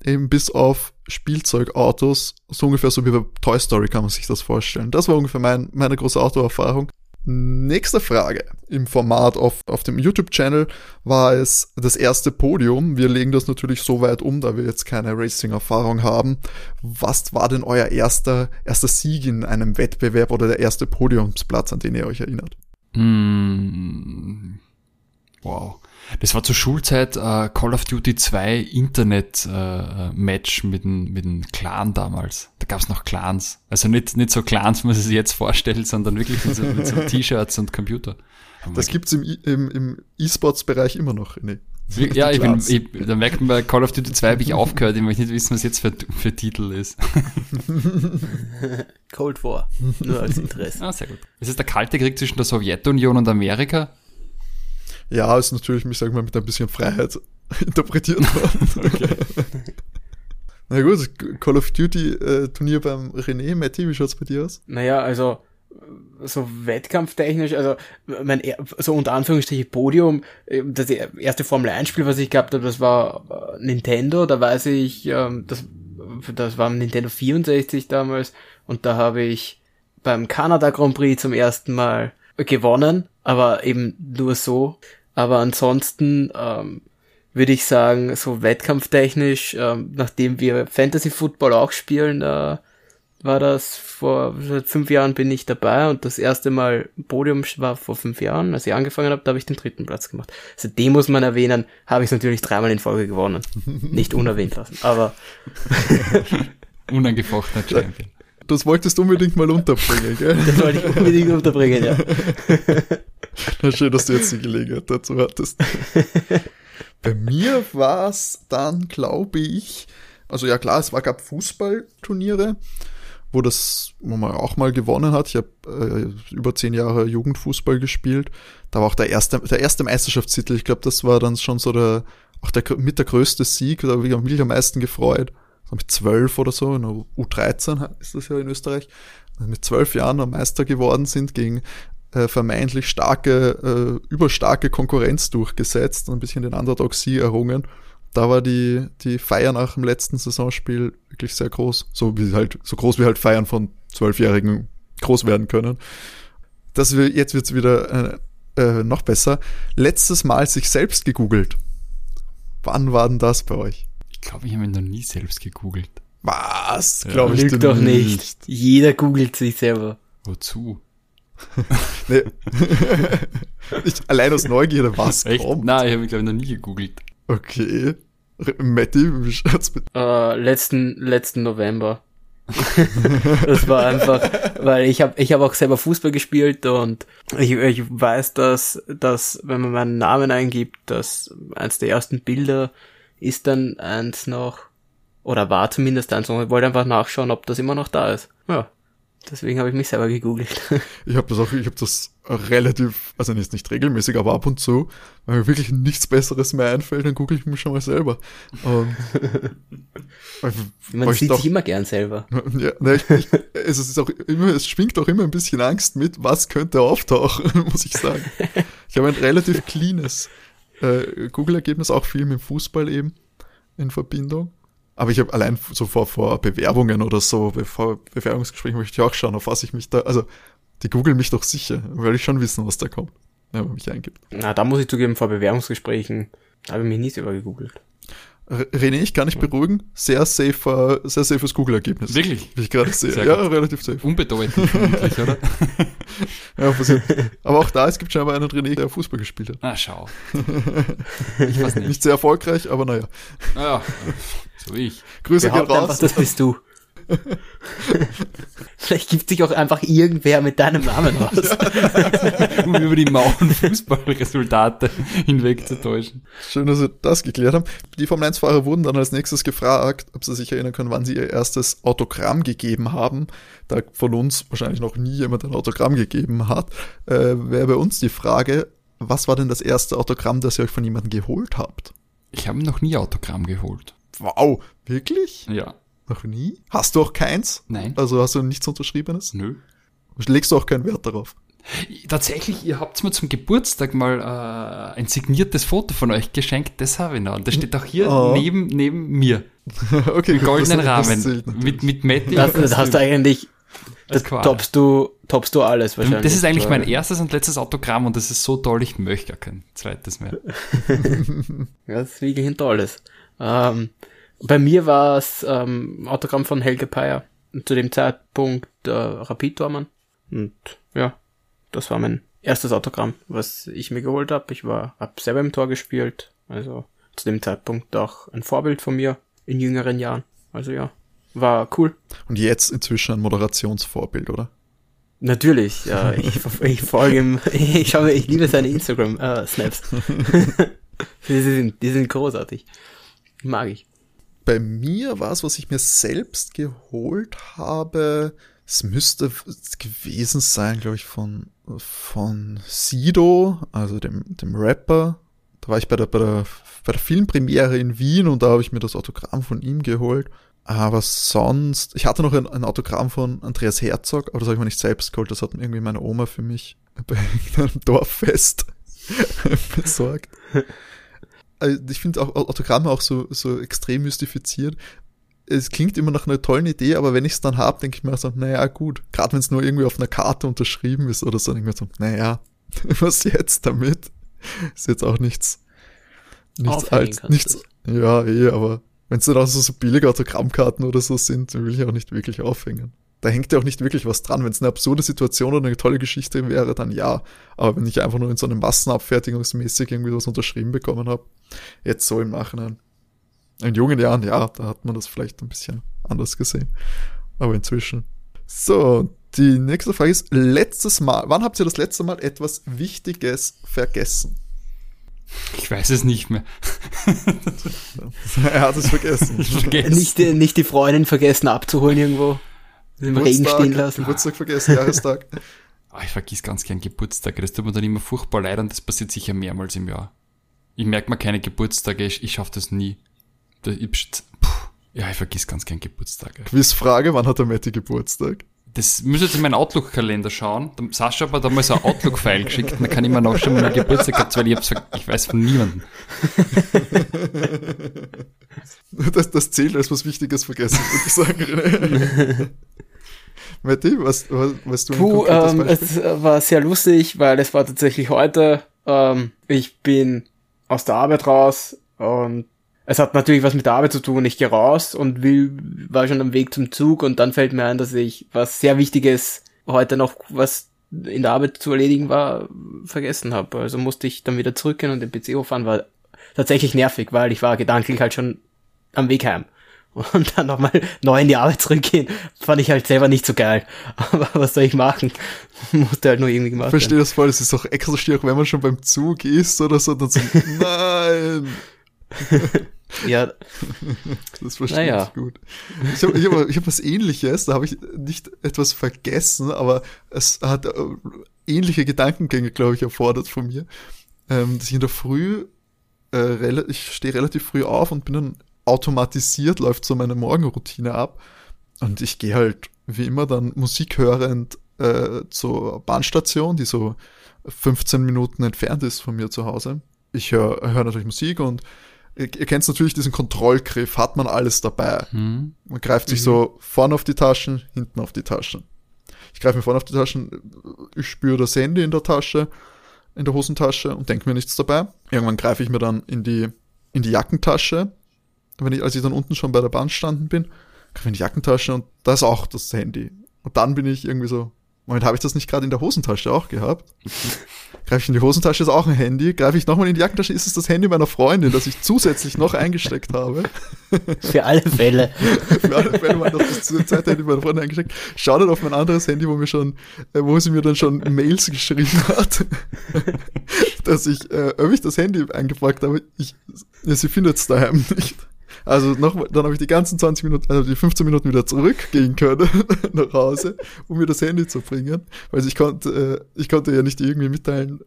eben bis auf Spielzeugautos. So ungefähr so wie bei Toy Story kann man sich das vorstellen. Das war ungefähr mein, meine große Autoerfahrung. Nächste Frage. Im Format auf, auf dem YouTube-Channel war es das erste Podium. Wir legen das natürlich so weit um, da wir jetzt keine Racing-Erfahrung haben. Was war denn euer erster, erster Sieg in einem Wettbewerb oder der erste Podiumsplatz, an den ihr euch erinnert? Mm. Wow. Das war zur Schulzeit äh, Call of Duty 2 Internet-Match äh, mit dem mit dem Clan damals. Da gab's noch Clans. Also nicht, nicht so Clans, wie man sich jetzt vorstellt, sondern wirklich mit so, mit so T-Shirts und Computer. Das gibt's im, im, im E-Sports-Bereich immer noch. Nee. Ja, ich bin, ich, da merkt man bei Call of Duty 2 habe ich aufgehört, ich möchte nicht wissen, was jetzt für, für Titel ist. Cold War, nur als Interesse. Ah, sehr gut. Ist es der Kalte Krieg zwischen der Sowjetunion und Amerika? Ja, ist natürlich, ich sag mal, mit ein bisschen Freiheit interpretiert worden. okay. Na gut, Call of Duty äh, Turnier beim René, Matti, wie schaut's bei dir aus? Naja, also so wettkampftechnisch, also mein so unter Anführungsstrichen Podium, äh, das erste Formel 1 Spiel, was ich gehabt habe, das war äh, Nintendo, da weiß ich, ähm, das das war Nintendo 64 damals und da habe ich beim Kanada Grand Prix zum ersten Mal gewonnen, aber eben nur so. Aber ansonsten ähm, würde ich sagen, so wettkampftechnisch, ähm, nachdem wir Fantasy Football auch spielen, äh, war das vor seit fünf Jahren bin ich dabei und das erste Mal Podium war vor fünf Jahren, als ich angefangen habe, da habe ich den dritten Platz gemacht. Also dem muss man erwähnen, habe ich natürlich dreimal in Folge gewonnen. Nicht unerwähnt lassen, aber unangefochtener Champion. Das wolltest du unbedingt mal unterbringen, gell? Das wollte ich unbedingt unterbringen, ja. Na schön, dass du jetzt die Gelegenheit dazu hattest. Bei mir war es dann, glaube ich, also ja klar, es war, gab Fußballturniere, wo das, wo man auch mal gewonnen hat. Ich habe äh, über zehn Jahre Jugendfußball gespielt. Da war auch der erste, der erste Meisterschaftstitel. Ich glaube, das war dann schon so der, auch der mit der größte Sieg. Da habe ich mich am meisten gefreut. Mit zwölf oder so, in der U13 ist das ja in Österreich. Mit zwölf Jahren am Meister geworden sind gegen äh, vermeintlich starke, äh, überstarke Konkurrenz durchgesetzt und ein bisschen den Underdog-Sieg errungen da war die, die Feier nach dem letzten Saisonspiel wirklich sehr groß. So wie halt, so groß wie halt Feiern von Zwölfjährigen groß werden können. Das wir, jetzt wird's wieder äh, äh, noch besser. Letztes Mal sich selbst gegoogelt. Wann war denn das bei euch? Ich glaube, ich habe mich noch nie selbst gegoogelt. Was? Ja. Glaube ich Lügt doch nicht. nicht. Jeder googelt sich selber. Wozu? nee. ich, allein aus Neugierde, was Echt? kommt? Nein, ich habe mich, glaube ich, noch nie gegoogelt. Okay. Matti, wie schaut's mit? Uh, letzten, letzten November. das war einfach, weil ich habe ich hab auch selber Fußball gespielt und ich, ich weiß, dass, dass wenn man meinen Namen eingibt, dass eins der ersten Bilder ist dann eins noch, oder war zumindest eins noch. Ich wollte einfach nachschauen, ob das immer noch da ist. Ja, Deswegen habe ich mich selber gegoogelt. Ich habe das auch, ich habe das relativ, also nicht, nicht regelmäßig, aber ab und zu, weil mir wirklich nichts Besseres mehr einfällt, dann google ich mich schon mal selber. Um, Man sieht doch, sich immer gern selber. Ja, ne, ich, ich, es ist auch immer, es schwingt auch immer ein bisschen Angst mit, was könnte auftauchen, muss ich sagen. Ich habe ein relativ cleanes äh, Google-Ergebnis, auch viel mit Fußball eben in Verbindung. Aber ich habe allein so vor, vor Bewerbungen oder so, vor Bewerbungsgesprächen möchte ich auch schauen, auf was ich mich da, also die googeln mich doch sicher, weil ich schon wissen, was da kommt, wenn man mich eingibt. Na, da muss ich zugeben, vor Bewerbungsgesprächen habe ich mich nie selber gegoogelt. René, ich kann dich beruhigen, sehr safe, sehr safes Google-Ergebnis. Wirklich? Wie ich gerade sehe. Sehr ja, gut. relativ safe. Unbedeutend vermutlich, oder? ja, Aber auch da, es gibt scheinbar einen René, der Fußball gespielt hat. Na, schau. ich weiß nicht. Nicht sehr erfolgreich, aber naja. Naja, so wie ich. Grüße gehen raus. Einfach, das bist du. Vielleicht gibt sich auch einfach irgendwer mit deinem Namen aus. um über die mauen Fußballresultate hinweg zu täuschen. Schön, dass wir das geklärt haben. Die Formel 1-Fahrer wurden dann als nächstes gefragt, ob sie sich erinnern können, wann sie ihr erstes Autogramm gegeben haben. Da von uns wahrscheinlich noch nie jemand ein Autogramm gegeben hat, äh, wäre bei uns die Frage, was war denn das erste Autogramm, das ihr euch von jemandem geholt habt? Ich habe noch nie Autogramm geholt. Wow, wirklich? Ja. Noch nie? Hast du auch keins? Nein. Also hast du nichts unterschriebenes? Nö. Legst du auch keinen Wert darauf? Tatsächlich, ihr habt mir zum Geburtstag mal äh, ein signiertes Foto von euch geschenkt, das habe ich noch. Und das steht auch hier oh. neben, neben mir. okay, Im goldenen Rahmen. Mit, mit Matti. Das, das hast du eigentlich, das toppst du, toppst du alles wahrscheinlich. Das ist eigentlich mein erstes und letztes Autogramm und das ist so toll, ich möchte gar kein zweites mehr. ja, das ist wirklich ein tolles. Ähm, bei mir war es ähm, Autogramm von Helge Peyer. Zu dem Zeitpunkt äh, Rapid-Tormann. Und ja, das war mein erstes Autogramm, was ich mir geholt habe. Ich war, hab selber im Tor gespielt. Also zu dem Zeitpunkt auch ein Vorbild von mir in jüngeren Jahren. Also ja, war cool. Und jetzt inzwischen ein Moderationsvorbild, oder? Natürlich, ja. Ich, ich folge ihm, ich schaue, ich liebe seine Instagram-Snaps. Äh, die, sind, die sind großartig. Mag ich. Bei mir war es, was ich mir selbst geholt habe. Es müsste gewesen sein, glaube ich, von, von Sido, also dem, dem Rapper. Da war ich bei der, bei der, bei der Filmpremiere in Wien und da habe ich mir das Autogramm von ihm geholt. Aber sonst, ich hatte noch ein, ein Autogramm von Andreas Herzog, aber das habe ich mir nicht selbst geholt, das hat irgendwie meine Oma für mich bei einem Dorffest besorgt. Also ich finde auch Autogramme auch so, so extrem mystifiziert. Es klingt immer nach einer tollen Idee, aber wenn ich es dann habe, denke ich mir so, naja, gut. Gerade wenn es nur irgendwie auf einer Karte unterschrieben ist oder so, denke ich mir so, naja, was jetzt damit? Ist jetzt auch nichts, nichts alt, nichts, ja, eh, aber wenn es dann auch so, so billige Autogrammkarten oder so sind, dann will ich auch nicht wirklich aufhängen. Da hängt ja auch nicht wirklich was dran. Wenn es eine absurde Situation oder eine tolle Geschichte wäre, dann ja. Aber wenn ich einfach nur in so einem Massenabfertigungsmäßig irgendwie was unterschrieben bekommen habe, jetzt so im Nachhinein. In jungen Jahren, ja, da hat man das vielleicht ein bisschen anders gesehen. Aber inzwischen. So, die nächste Frage ist, letztes Mal, wann habt ihr das letzte Mal etwas Wichtiges vergessen? Ich weiß es nicht mehr. er hat es vergessen. vergessen. Nicht, nicht die Freundin vergessen abzuholen irgendwo. Im Regen stehen lassen. Geburtstag vergessen, Jahrestag. oh, ich vergiss ganz gern Geburtstage. Das tut mir dann immer furchtbar leid und das passiert sicher mehrmals im Jahr. Ich merke mir keine Geburtstage, ich, ich schaffe das nie. Ich, ja, ich vergiss ganz gern Geburtstage. Quizfrage, wann hat der Matti Geburtstag? Das müsste jetzt in meinen Outlook-Kalender schauen. Sascha hat mir da mal so ein Outlook-File geschickt, dann kann ich mir nachschauen, wann er Geburtstag hat, weil ich, hab's, ich weiß von niemandem. Das, das zählt als was Wichtiges vergessen, würde ich sagen. Matti, was, was, was du Puh, ähm, es war sehr lustig, weil es war tatsächlich heute. Ähm, ich bin aus der Arbeit raus und es hat natürlich was mit der Arbeit zu tun. Ich gehe raus und will, war schon am Weg zum Zug und dann fällt mir ein, dass ich was sehr Wichtiges heute noch, was in der Arbeit zu erledigen war, vergessen habe. Also musste ich dann wieder zurückgehen und den PC hochfahren, war tatsächlich nervig, weil ich war gedanklich halt schon am Weg heim. Und dann nochmal neu in die Arbeit zurückgehen, fand ich halt selber nicht so geil. Aber was soll ich machen? Musste halt nur irgendwie gemacht Verstehe das voll, es ist auch extra schwierig, wenn man schon beim Zug ist oder so, dann so, nein! ja. Das verstehe naja. ich gut. Ich habe ich hab, ich hab was ähnliches, da habe ich nicht etwas vergessen, aber es hat äh, ähnliche Gedankengänge, glaube ich, erfordert von mir. Ähm, dass ich in der Früh, äh, ich stehe relativ früh auf und bin dann automatisiert, läuft so meine Morgenroutine ab. Und ich gehe halt wie immer dann Musik hörend äh, zur Bahnstation, die so 15 Minuten entfernt ist von mir zu Hause. Ich höre hör natürlich Musik und ihr, kennt natürlich diesen Kontrollgriff, hat man alles dabei. Mhm. Man greift sich mhm. so vorne auf die Taschen, hinten auf die Taschen. Ich greife mir vorne auf die Taschen, ich spüre das Handy in der Tasche, in der Hosentasche und denke mir nichts dabei. Irgendwann greife ich mir dann in die, in die Jackentasche, wenn ich, als ich dann unten schon bei der Bahn standen bin, greife ich in die Jackentasche und da ist auch das Handy. Und dann bin ich irgendwie so, Moment, habe ich das nicht gerade in der Hosentasche auch gehabt? Greife ich in die Hosentasche, ist auch ein Handy. Greife ich nochmal in die Jackentasche, ist es das Handy meiner Freundin, das ich zusätzlich noch eingesteckt habe. Für alle Fälle. Für alle Fälle war das zu der Zeit Handy meiner Freundin eingesteckt. Schau dann auf mein anderes Handy, wo mir schon, äh, wo sie mir dann schon Mails geschrieben hat, dass ich, äh, ob ich das Handy eingepackt habe. Ich, ja, sie findet es daheim nicht. Also noch, dann habe ich die ganzen 20 Minuten, also die 15 Minuten wieder zurückgehen können nach Hause, um mir das Handy zu bringen, weil ich konnte, äh, ich konnte ja nicht irgendwie mitteilen,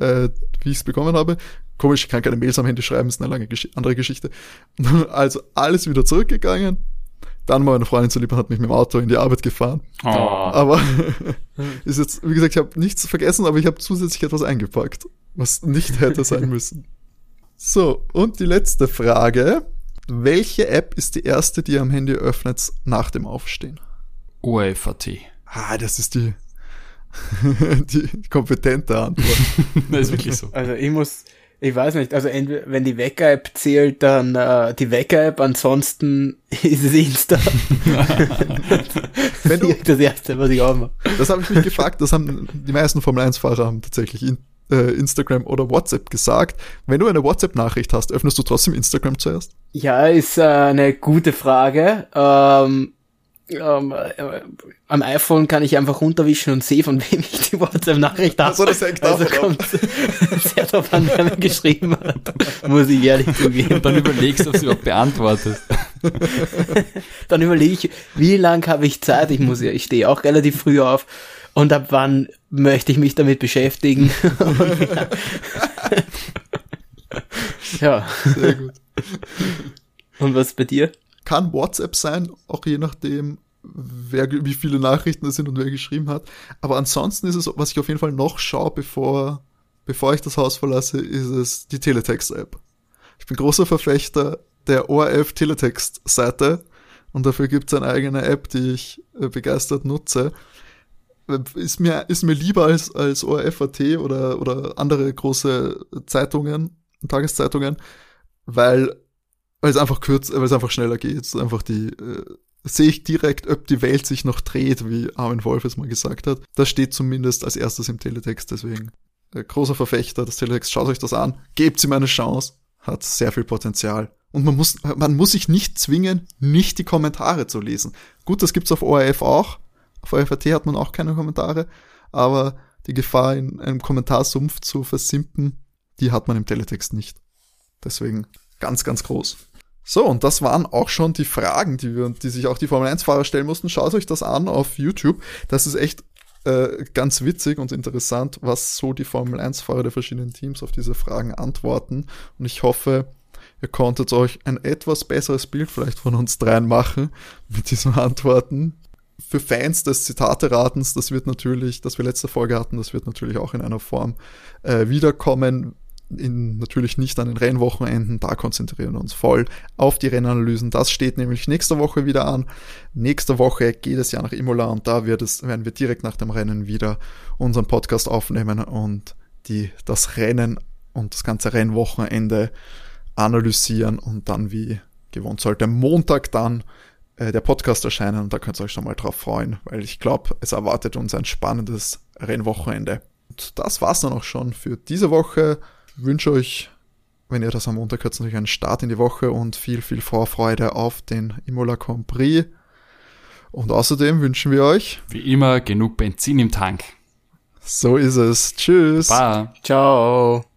äh, wie ich es bekommen habe. Komisch, ich kann keine Mails am Handy schreiben, ist eine lange Gesch andere Geschichte. Also alles wieder zurückgegangen. Dann meine Freundin zu lieb hat mich mit dem Auto in die Arbeit gefahren. Oh. Aber ist jetzt, wie gesagt, ich habe nichts vergessen, aber ich habe zusätzlich etwas eingepackt, was nicht hätte sein müssen. So, und die letzte Frage. Welche App ist die erste, die ihr am Handy öffnet nach dem Aufstehen? OFAT. Ah, das ist die, die kompetente Antwort. das ist wirklich so. Also ich muss, ich weiß nicht, also wenn die Wecker-App zählt, dann äh, die Wecker-App, ansonsten ist es Insta. wenn du, das erste, was ich auch mache. Das habe ich mich gefragt, das haben die meisten Formel-1-Fahrer haben tatsächlich äh, Instagram oder WhatsApp gesagt. Wenn du eine WhatsApp-Nachricht hast, öffnest du trotzdem Instagram zuerst? Ja, ist äh, eine gute Frage. Ähm, ähm, äh, am iPhone kann ich einfach runterwischen und sehe, von wem ich die WhatsApp-Nachricht habe. Also das hängt also kommt sehr darauf an, wer mir geschrieben hat, muss ich ehrlich zugeben. Und dann überlegst du, ob sie überhaupt beantwortest. dann überlege ich, wie lang habe ich Zeit? Ich muss ja, ich stehe auch relativ früh auf und ab wann möchte ich mich damit beschäftigen. ja. Sehr gut. Und was bei dir? kann WhatsApp sein, auch je nachdem, wer, wie viele Nachrichten es sind und wer geschrieben hat. Aber ansonsten ist es, was ich auf jeden Fall noch schaue, bevor, bevor ich das Haus verlasse, ist es die Teletext-App. Ich bin großer Verfechter der ORF Teletext-Seite und dafür gibt es eine eigene App, die ich äh, begeistert nutze. Ist mir, ist mir lieber als, als ORF.at oder, oder andere große Zeitungen, Tageszeitungen, weil, weil es einfach kürzer, weil es einfach schneller geht. Einfach die, äh, sehe ich direkt, ob die Welt sich noch dreht, wie Armin Wolf es mal gesagt hat. Das steht zumindest als erstes im Teletext, deswegen äh, großer Verfechter des Teletext. Schaut euch das an, gebt ihm eine Chance, hat sehr viel Potenzial. Und man muss, man muss sich nicht zwingen, nicht die Kommentare zu lesen. Gut, das gibt's auf ORF auch. Auf ORFAT hat man auch keine Kommentare, aber die Gefahr, in einem Kommentarsumpf zu versimpen, die hat man im Teletext nicht. Deswegen ganz, ganz groß. So, und das waren auch schon die Fragen, die wir, die sich auch die Formel 1-Fahrer stellen mussten. Schaut euch das an auf YouTube. Das ist echt äh, ganz witzig und interessant, was so die Formel 1-Fahrer der verschiedenen Teams auf diese Fragen antworten. Und ich hoffe, ihr konntet euch ein etwas besseres Bild vielleicht von uns dreien machen mit diesen Antworten. Für Fans des Zitate-Ratens, das wird natürlich, das wir letzte Folge hatten, das wird natürlich auch in einer Form äh, wiederkommen in, natürlich nicht an den Rennwochenenden, da konzentrieren wir uns voll auf die Rennanalysen. Das steht nämlich nächste Woche wieder an. Nächste Woche geht es ja nach Imola und da wird es, werden wir direkt nach dem Rennen wieder unseren Podcast aufnehmen und die, das Rennen und das ganze Rennwochenende analysieren und dann wie gewohnt sollte Montag dann äh, der Podcast erscheinen und da könnt ihr euch schon mal drauf freuen, weil ich glaube, es erwartet uns ein spannendes Rennwochenende. Und das war's dann auch schon für diese Woche wünsche euch, wenn ihr das am Montag hört, natürlich einen Start in die Woche und viel, viel Vorfreude auf den Imola Grand Prix. Und außerdem wünschen wir euch wie immer genug Benzin im Tank. So ist es. Tschüss. Bye. Ciao.